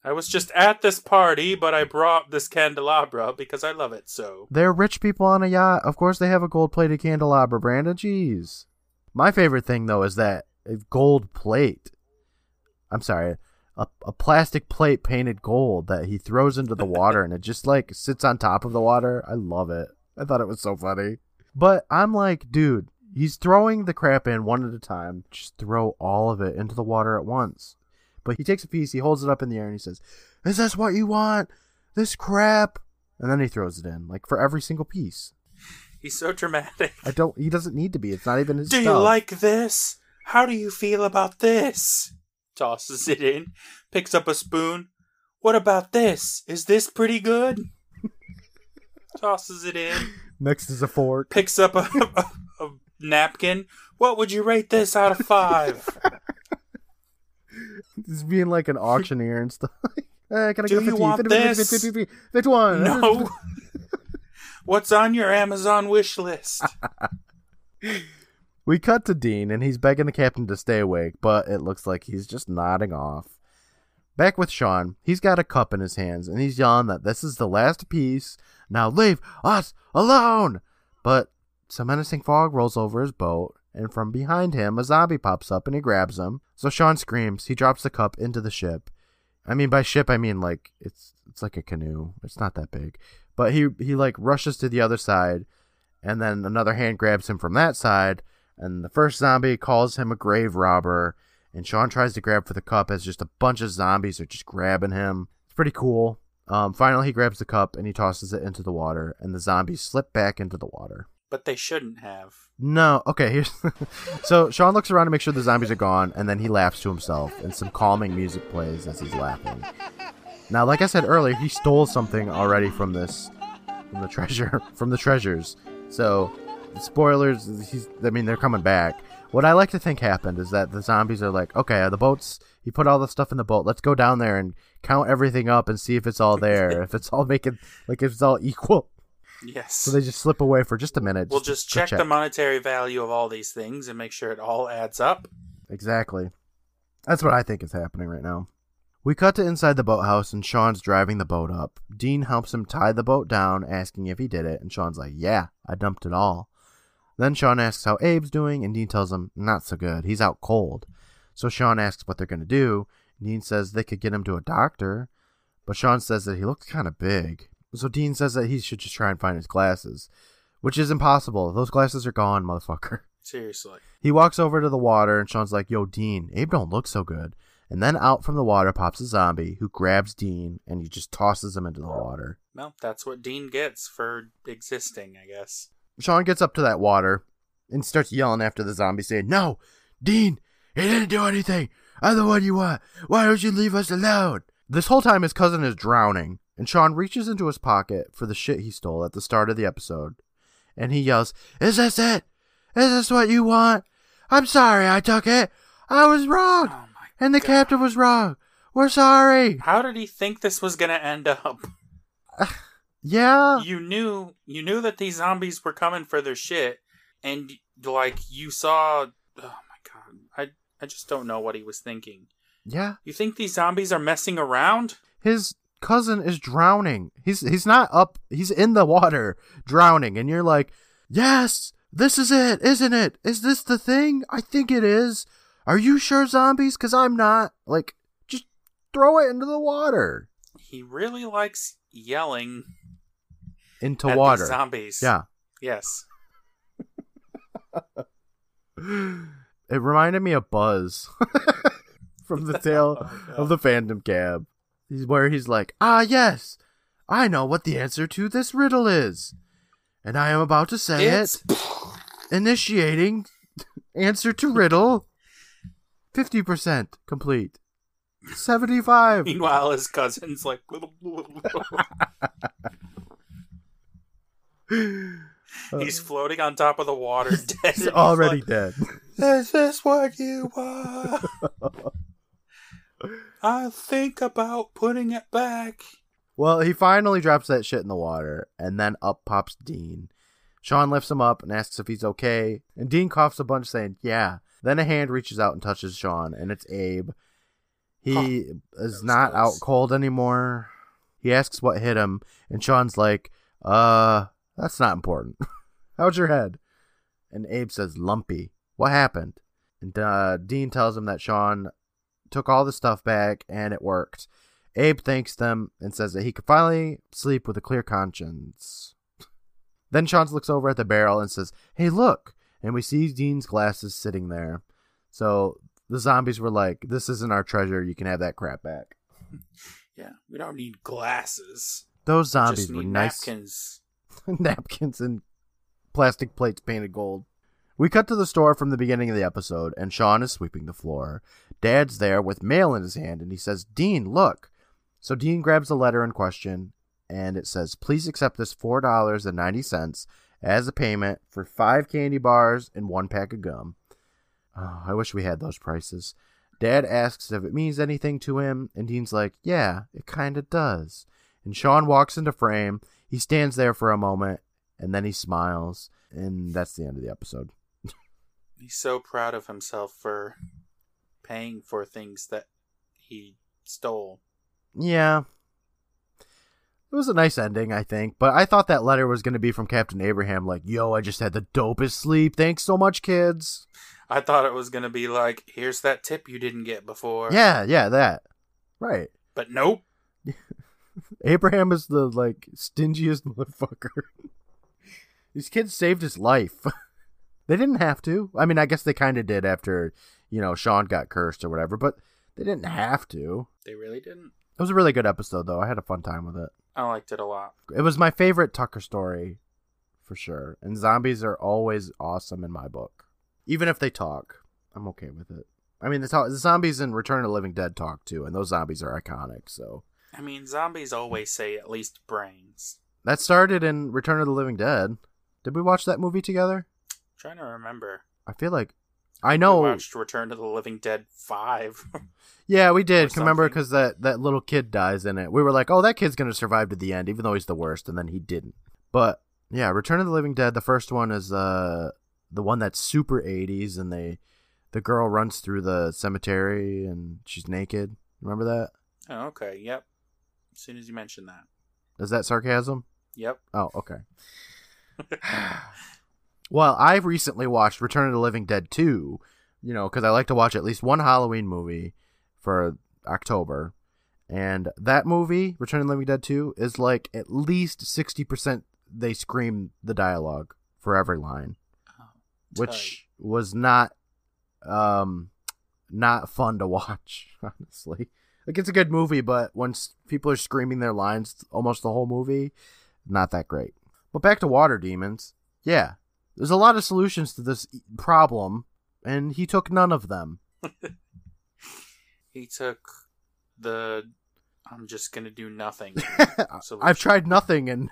I was just at this party, but I brought this candelabra because I love it so. They're rich people on a yacht. Of course, they have a gold plated candelabra, Brandon. Jeez. My favorite thing, though, is that a gold plate. I'm sorry, a, a plastic plate painted gold that he throws into the water and it just like sits on top of the water. I love it. I thought it was so funny. But I'm like, dude, he's throwing the crap in one at a time. Just throw all of it into the water at once. But he takes a piece, he holds it up in the air, and he says, Is this what you want? This crap? And then he throws it in, like for every single piece. He's so dramatic. I don't. He doesn't need to be. It's not even his. Do you like this? How do you feel about this? Tosses it in, picks up a spoon. What about this? Is this pretty good? Tosses it in, Next is a fork. picks up a, a, a napkin. What would you rate this out of five? He's being like an auctioneer and stuff. Eh, can I Do get you want 50, 50, this? 50, 50, 50, one? No. What's on your Amazon wish list? We cut to Dean, and he's begging the captain to stay awake, but it looks like he's just nodding off. Back with Sean, he's got a cup in his hands, and he's yelling that this is the last piece. Now leave us alone! But some menacing fog rolls over his boat, and from behind him, a zombie pops up and he grabs him. So Sean screams. He drops the cup into the ship. I mean, by ship, I mean like it's it's like a canoe. It's not that big, but he he like rushes to the other side, and then another hand grabs him from that side, and the first zombie calls him a grave robber, and Sean tries to grab for the cup as just a bunch of zombies are just grabbing him. It's pretty cool. Um, finally, he grabs the cup and he tosses it into the water, and the zombies slip back into the water. But they shouldn't have. No, okay. Here's so Sean looks around to make sure the zombies are gone, and then he laughs to himself, and some calming music plays as he's laughing. Now, like I said earlier, he stole something already from this, from the treasure, from the treasures. So, spoilers. He's, I mean, they're coming back. What I like to think happened is that the zombies are like, okay, the boats. He put all the stuff in the boat. Let's go down there and count everything up and see if it's all there. if it's all making like if it's all equal. Yes. So they just slip away for just a minute. we'll to just go check, the monetary value of all these things and make sure it all adds up. Exactly. That's what I think is happening right now. We cut to inside the boathouse and Sean's driving the boat up. Dean helps him tie the boat down, asking if he did it, and Sean's like, Yeah, I dumped it all. Then Sean asks how Abe's doing, and Dean tells him, Not so good. He's out cold. So Sean asks what they're going to do. Dean says they could get him to a doctor, but Sean says that he looks kind of big. So Dean says that he should just try and find his glasses, which is impossible. Those glasses are gone, motherfucker. Seriously. He walks over to the water and Sean's like, Yo, Dean, Abe don't look so good. And then out from the water pops a zombie who grabs Dean and he just tosses him into the water. Well, that's what Dean gets for existing, I guess. Sean gets up to that water and starts yelling after the zombie, saying, No, Dean, he didn't do anything. I'm the one you want. Why don't you leave us alone? This whole time his cousin is drowning, and Sean reaches into his pocket for the shit he stole at the start of the episode. And he yells, Is this it? Is this what you want? I'm sorry I took it. I was wrong. Oh and the God. captain was wrong. We're sorry. How did he think this was gonna end up? Yeah. You knew you knew that these zombies were coming for their shit, and like you saw oh my god. I I just don't know what he was thinking. Yeah. You think these zombies are messing around? His cousin is drowning. He's he's not up. He's in the water drowning and you're like, "Yes, this is it, isn't it? Is this the thing? I think it is. Are you sure zombies cuz I'm not." Like just throw it into the water. He really likes yelling Into water. zombies. Yeah. Yes. It reminded me of Buzz from the tale Oh, of the Phantom Cab. Where he's like, "Ah, yes, I know what the answer to this riddle is, and I am about to say It's it. Initiating answer to riddle. Fifty percent complete. Seventy-five. meanwhile his cousin's like He's floating on top of the water dead. He's already like, dead. Is this what you want? I think about putting it back. Well, he finally drops that shit in the water, and then up pops Dean. Sean lifts him up and asks if he's okay, and Dean coughs a bunch, saying, Yeah. Then a hand reaches out and touches Sean, and it's Abe. He is was not out cold anymore. He asks what hit him, and Sean's like, "Uh, that's not important. How's your head?" And Abe says, "Lumpy. What happened?" And uh, Dean tells him that Sean took all the stuff back and it worked. Abe thanks them and says that he could finally sleep with a clear conscience. Then Sean looks over at the barrel and says, Hey, look. And we see Dean's glasses sitting there. So the zombies were like, This isn't our treasure. You can have that crap back. Yeah, we don't need glasses. Those zombies were need nice. napkins. napkins and plastic plates painted gold. We cut to the store from the beginning of the episode, and Sean is sweeping the floor. Dad's there with mail in his hand, and he says, Dean, look. So Dean grabs the letter in question, and it says, Please accept this $4.90 as a payment for five candy bars and one pack of gum. Oh, I wish we had those prices. Dad asks if it means anything to him, and Dean's like, Yeah, it kinda does. And Sean walks into frame. He stands there for a moment, and then he smiles, and that's the end of the episode. He's so proud of himself for paying for things that he stole. Yeah. It was a nice ending, I think, but I thought that letter was going to be from Captain Abraham, like, yo, I just had the dopest sleep. Thanks so much, kids. I thought it was gonna be like, here's that tip you didn't get before. Yeah, yeah, that. Right. But nope. Abraham is the, like, stingiest motherfucker. These kids saved his life. they didn't have to. I mean, I guess they kind of did after, you know, Sean got cursed or whatever, but they didn't have to. They really didn't. It was a really good episode, though. I had a fun time with it. I liked it a lot. It was my favorite Tucker story, for sure. And zombies are always awesome in my book, even if they talk. I'm okay with it. I mean, the, talk, the zombies in Return of the Living Dead talk too, and those zombies are iconic. So I mean, zombies always say at least brains. that started in Return of the Living Dead. Did we watch that movie together? trying to remember. I feel like I We know. watched Return to the Living Dead 5. Yeah, we did. Remember, because that that little kid dies in it. We were like, "Oh, that kid's gonna survive to the end, even though he's the worst," and then he didn't. But yeah, Return of the Living Dead. The first one is uh the one that's super '80s, and they the girl runs through the cemetery and she's naked. Remember that? oh, okay. Yep. As soon as you mentioned that. Is that sarcasm? Yep. Oh, okay. well, I've recently watched Return of the Living Dead 2, you know, because I like to watch at least one Halloween movie for October. And that movie, Return of the Living Dead 2, is like at least 60% they scream the dialogue for every line, which was not um not fun to watch, honestly. Like it's a good movie, but once people are screaming their lines almost the whole movie, not that great. But back to water demons. Yeah, there's a lot of solutions to this problem, and he took none of them. He took the I'm just going to do nothing. I've tried nothing, and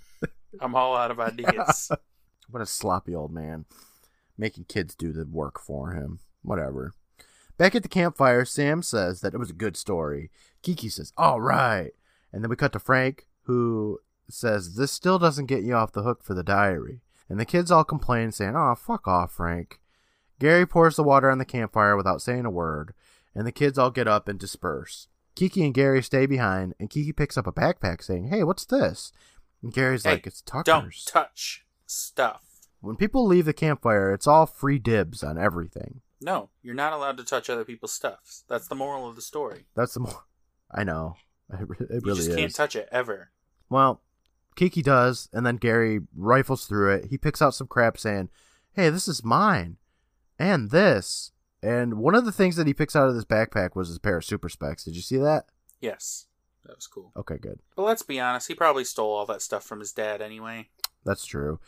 I'm all out of ideas. what a sloppy old man, making kids do the work for him. Whatever. Back at the campfire, Sam says that it was a good story. Kiki says, "All right," and then we cut to Frank, who says this still doesn't get you off the hook for the diary. And the kids all complain, saying, "Oh, fuck off, Frank." Gary pours the water on the campfire without saying a word, and the kids all get up and disperse. Kiki and Gary stay behind, and Kiki picks up a backpack, saying, "Hey, what's this?" And Gary's Hey, like, "It's Tucker's." Don't touch stuff. When people leave the campfire, it's all free dibs on everything. No, you're not allowed to touch other people's stuff. That's the moral of the story. That's the more. I know. It re- it You just is. can't touch it ever. well, Kiki does, and then Gary rifles through it. He picks out some crap, saying, "Hey, this is mine, and this." And one of the things that he picks out of this backpack was his pair of super specs. Did you see that? Yes, that was cool. Okay, good. But let's be honest, he probably stole all that stuff from his dad anyway. That's true.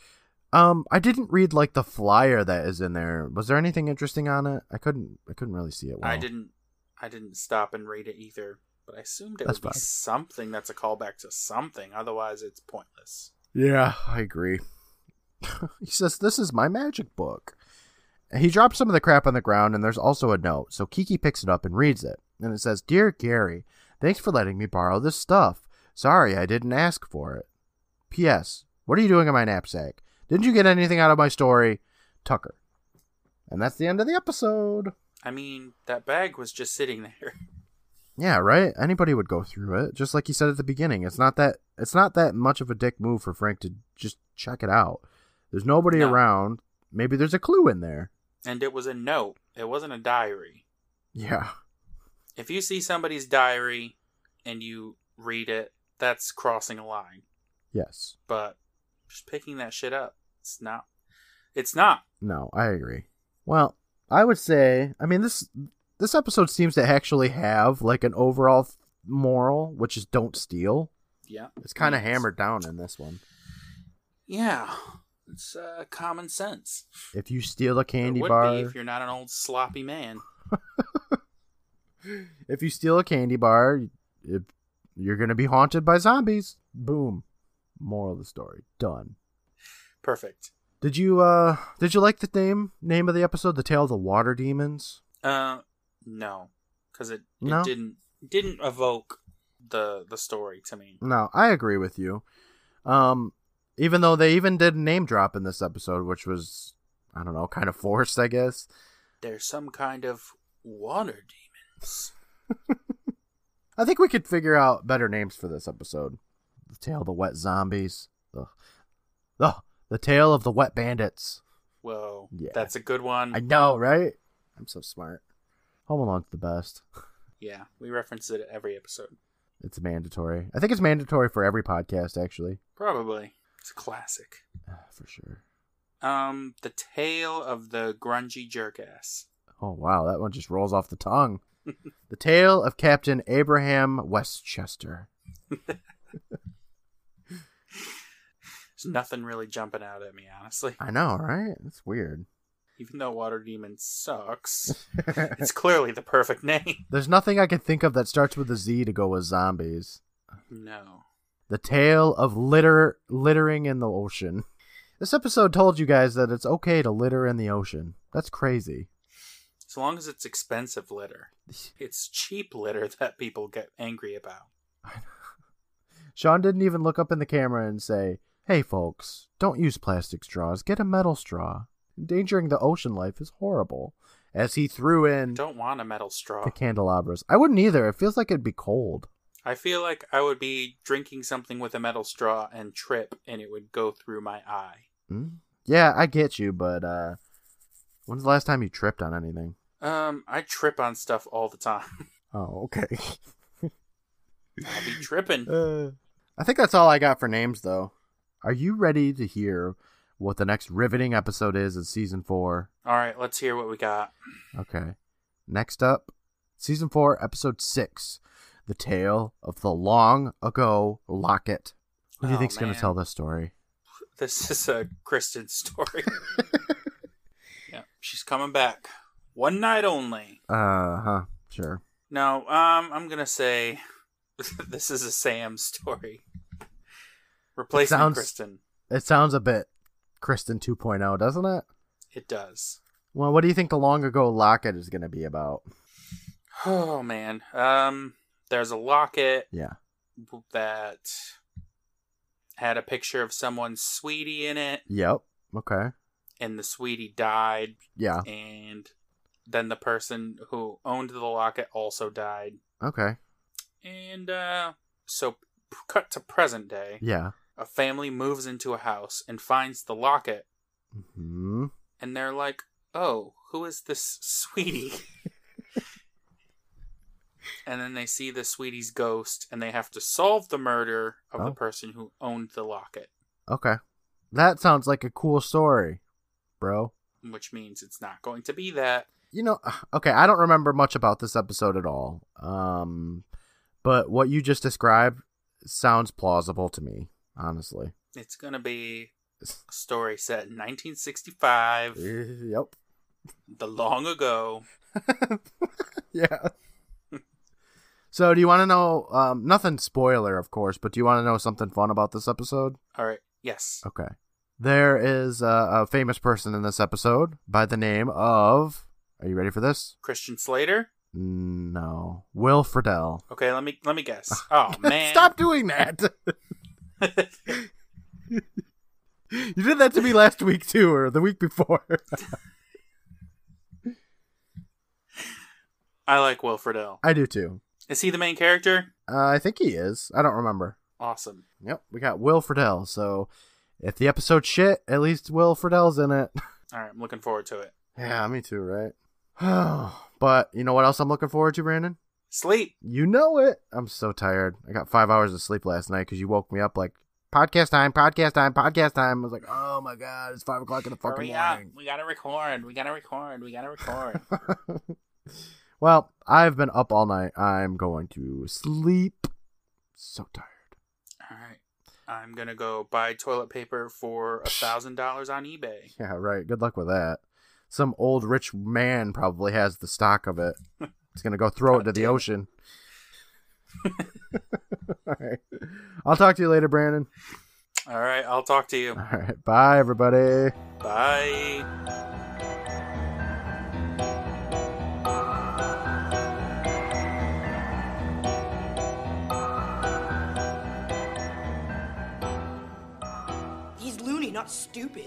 Um, I didn't read like the flyer that is in there. Was there anything interesting on it? I couldn't. I couldn't really see it. Well. I didn't. I didn't stop and read it either. But I assumed it That's would be something that's a callback to something. Otherwise, it's pointless. Yeah, I agree. he says, This is my magic book. He drops some of the crap on the ground, and there's also a note. So Kiki picks it up and reads it. And it says, Dear Gary, thanks for letting me borrow this stuff. Sorry I didn't ask for it. P.S. What are you doing in my knapsack? Didn't you get anything out of my story? Tucker. And that's the end of the episode. I mean, that bag was just sitting there. Yeah, right. Anybody would go through it, just like you said at the beginning. It's not that it's not that much of a dick move for Frank to just check it out. There's nobody No. around. Maybe there's a clue in there. And it was a note. It wasn't a diary. Yeah. If you see somebody's diary and you read it, that's crossing a line. Yes. But just picking that shit up, it's not. It's not. No, I agree. Well, I would say, I mean this this episode seems to actually have like an overall th- moral, which is don't steal. Yeah. It's kind of hammered down in this one. Yeah. It's uh, common sense. If you steal a candy bar, if you're not an old sloppy man. if you steal a candy bar, it, you're gonna be haunted by zombies. Boom. Moral of the story. Done. Perfect. Did you uh did you like the name name of the episode, The Tale of the Water Demons? Uh, no, because it, it No? didn't didn't evoke the the story to me. No, I agree with you. Um even though they even did name drop in this episode, which was I don't know, kind of forced, I guess. There's some kind of water demons. I think we could figure out better names for this episode. The Tale of the Wet Zombies. Ugh. Ugh. The Tale of the Wet Bandits. Whoa, Yeah. that's a good one. I know, right? I'm so smart. Home Alone's the best. Yeah, we reference it every episode. It's mandatory. I think it's mandatory for every podcast, actually. Probably. It's a classic. For sure. Um, the tale of the grungy jerkass. Oh, wow. That one just rolls off the tongue. the Tale of Captain Abraham Westchester. There's nothing really jumping out at me, honestly. I know, right? That's weird. Even though Water Demon sucks, it's clearly the perfect name. There's nothing I can think of that starts with a Z to go with zombies. No. The Tale of Litter Littering in the Ocean. This episode told you guys that it's okay to litter in the ocean. That's crazy. As long as it's expensive litter. It's cheap litter that people get angry about. Sean didn't even look up in the camera and say, Hey folks, don't use plastic straws, get a metal straw. Endangering the ocean life is horrible. As he threw in Don't want a metal straw. the candelabras. I wouldn't either. It feels like it'd be cold. I feel like I would be drinking something with a metal straw and trip and it would go through my eye. Hmm? Yeah, I get you, but uh when's the last time you tripped on anything? Um, I trip on stuff all the time. Oh, okay. I'll be tripping. Uh, I think that's all I got for names, though. Are you ready to hear what the next riveting episode is in season four? All right, let's hear what we got. Okay. Next up, season four, episode six The Tale of the Long Ago Locket. Who do you Oh, think's going to tell this story? This is a Kristen story. yeah, she's coming back. One night only. Uh huh. Sure. No, um, I'm gonna say this is a Sam story. Replacement sounds- Kristen. It sounds a bit Kristen 2.0, doesn't it? It does. Well, what do you think the Long Ago Locket is going to be about? Oh man. Um, there's a locket Yeah. that had a picture of someone's sweetie in it, Yep. Okay. and the sweetie died, Yeah. and then the person who owned the locket also died. Okay. And uh, so, p- cut to present day, Yeah. A family moves into a house and finds the locket, Hmm. and they're like, "Oh, who is this sweetie?" and then they see the sweetie's ghost, and they have to solve the murder of Oh. the person who owned the locket, Okay. That sounds like a cool story, bro. which means it's not going to be that. You know, okay, I don't remember much about this episode at all. Um, but what you just described sounds plausible to me, honestly. It's going to be a story set in 1965, Yep. the long ago. yeah. so, do you want to know? Um, nothing spoiler, of course, but do you want to know something fun about this episode? All right, yes. Okay. There is a, a famous person in this episode by the name of. Are you ready for this? Christian Slater. No, Will Friedle. Okay, let me let me guess. Oh man, Stop doing that. you did that to me last week too, or the week before. I like Will Friedle. I do too. Is he the main character? Uh, I think he is. I don't remember. Awesome. Yep, we got Will Friedle. So if the episode shit, at least Will Friedle's in it. All right, I'm looking forward to it. yeah, me too, right? but you know what else I'm looking forward to, Brandon? Sleep. You know it. I'm so tired. I got five hours of sleep last night because you woke me up like podcast time, podcast time, podcast time. I was like, oh my god, it's five o'clock in the fucking Hurry up. morning. We gotta record. We gotta record. We gotta record. well, I've been up all night. I'm going to sleep. So tired. All right. I'm gonna go buy toilet paper for a thousand dollars on eBay. Yeah, right. Good luck with that. Some old rich man probably has the stock of it. He's gonna go throw it to the damn it. ocean. all right. I'll talk to you later, Brandon. All right, I'll talk to you. All right. Bye, everybody. Bye. He's loony, not stupid.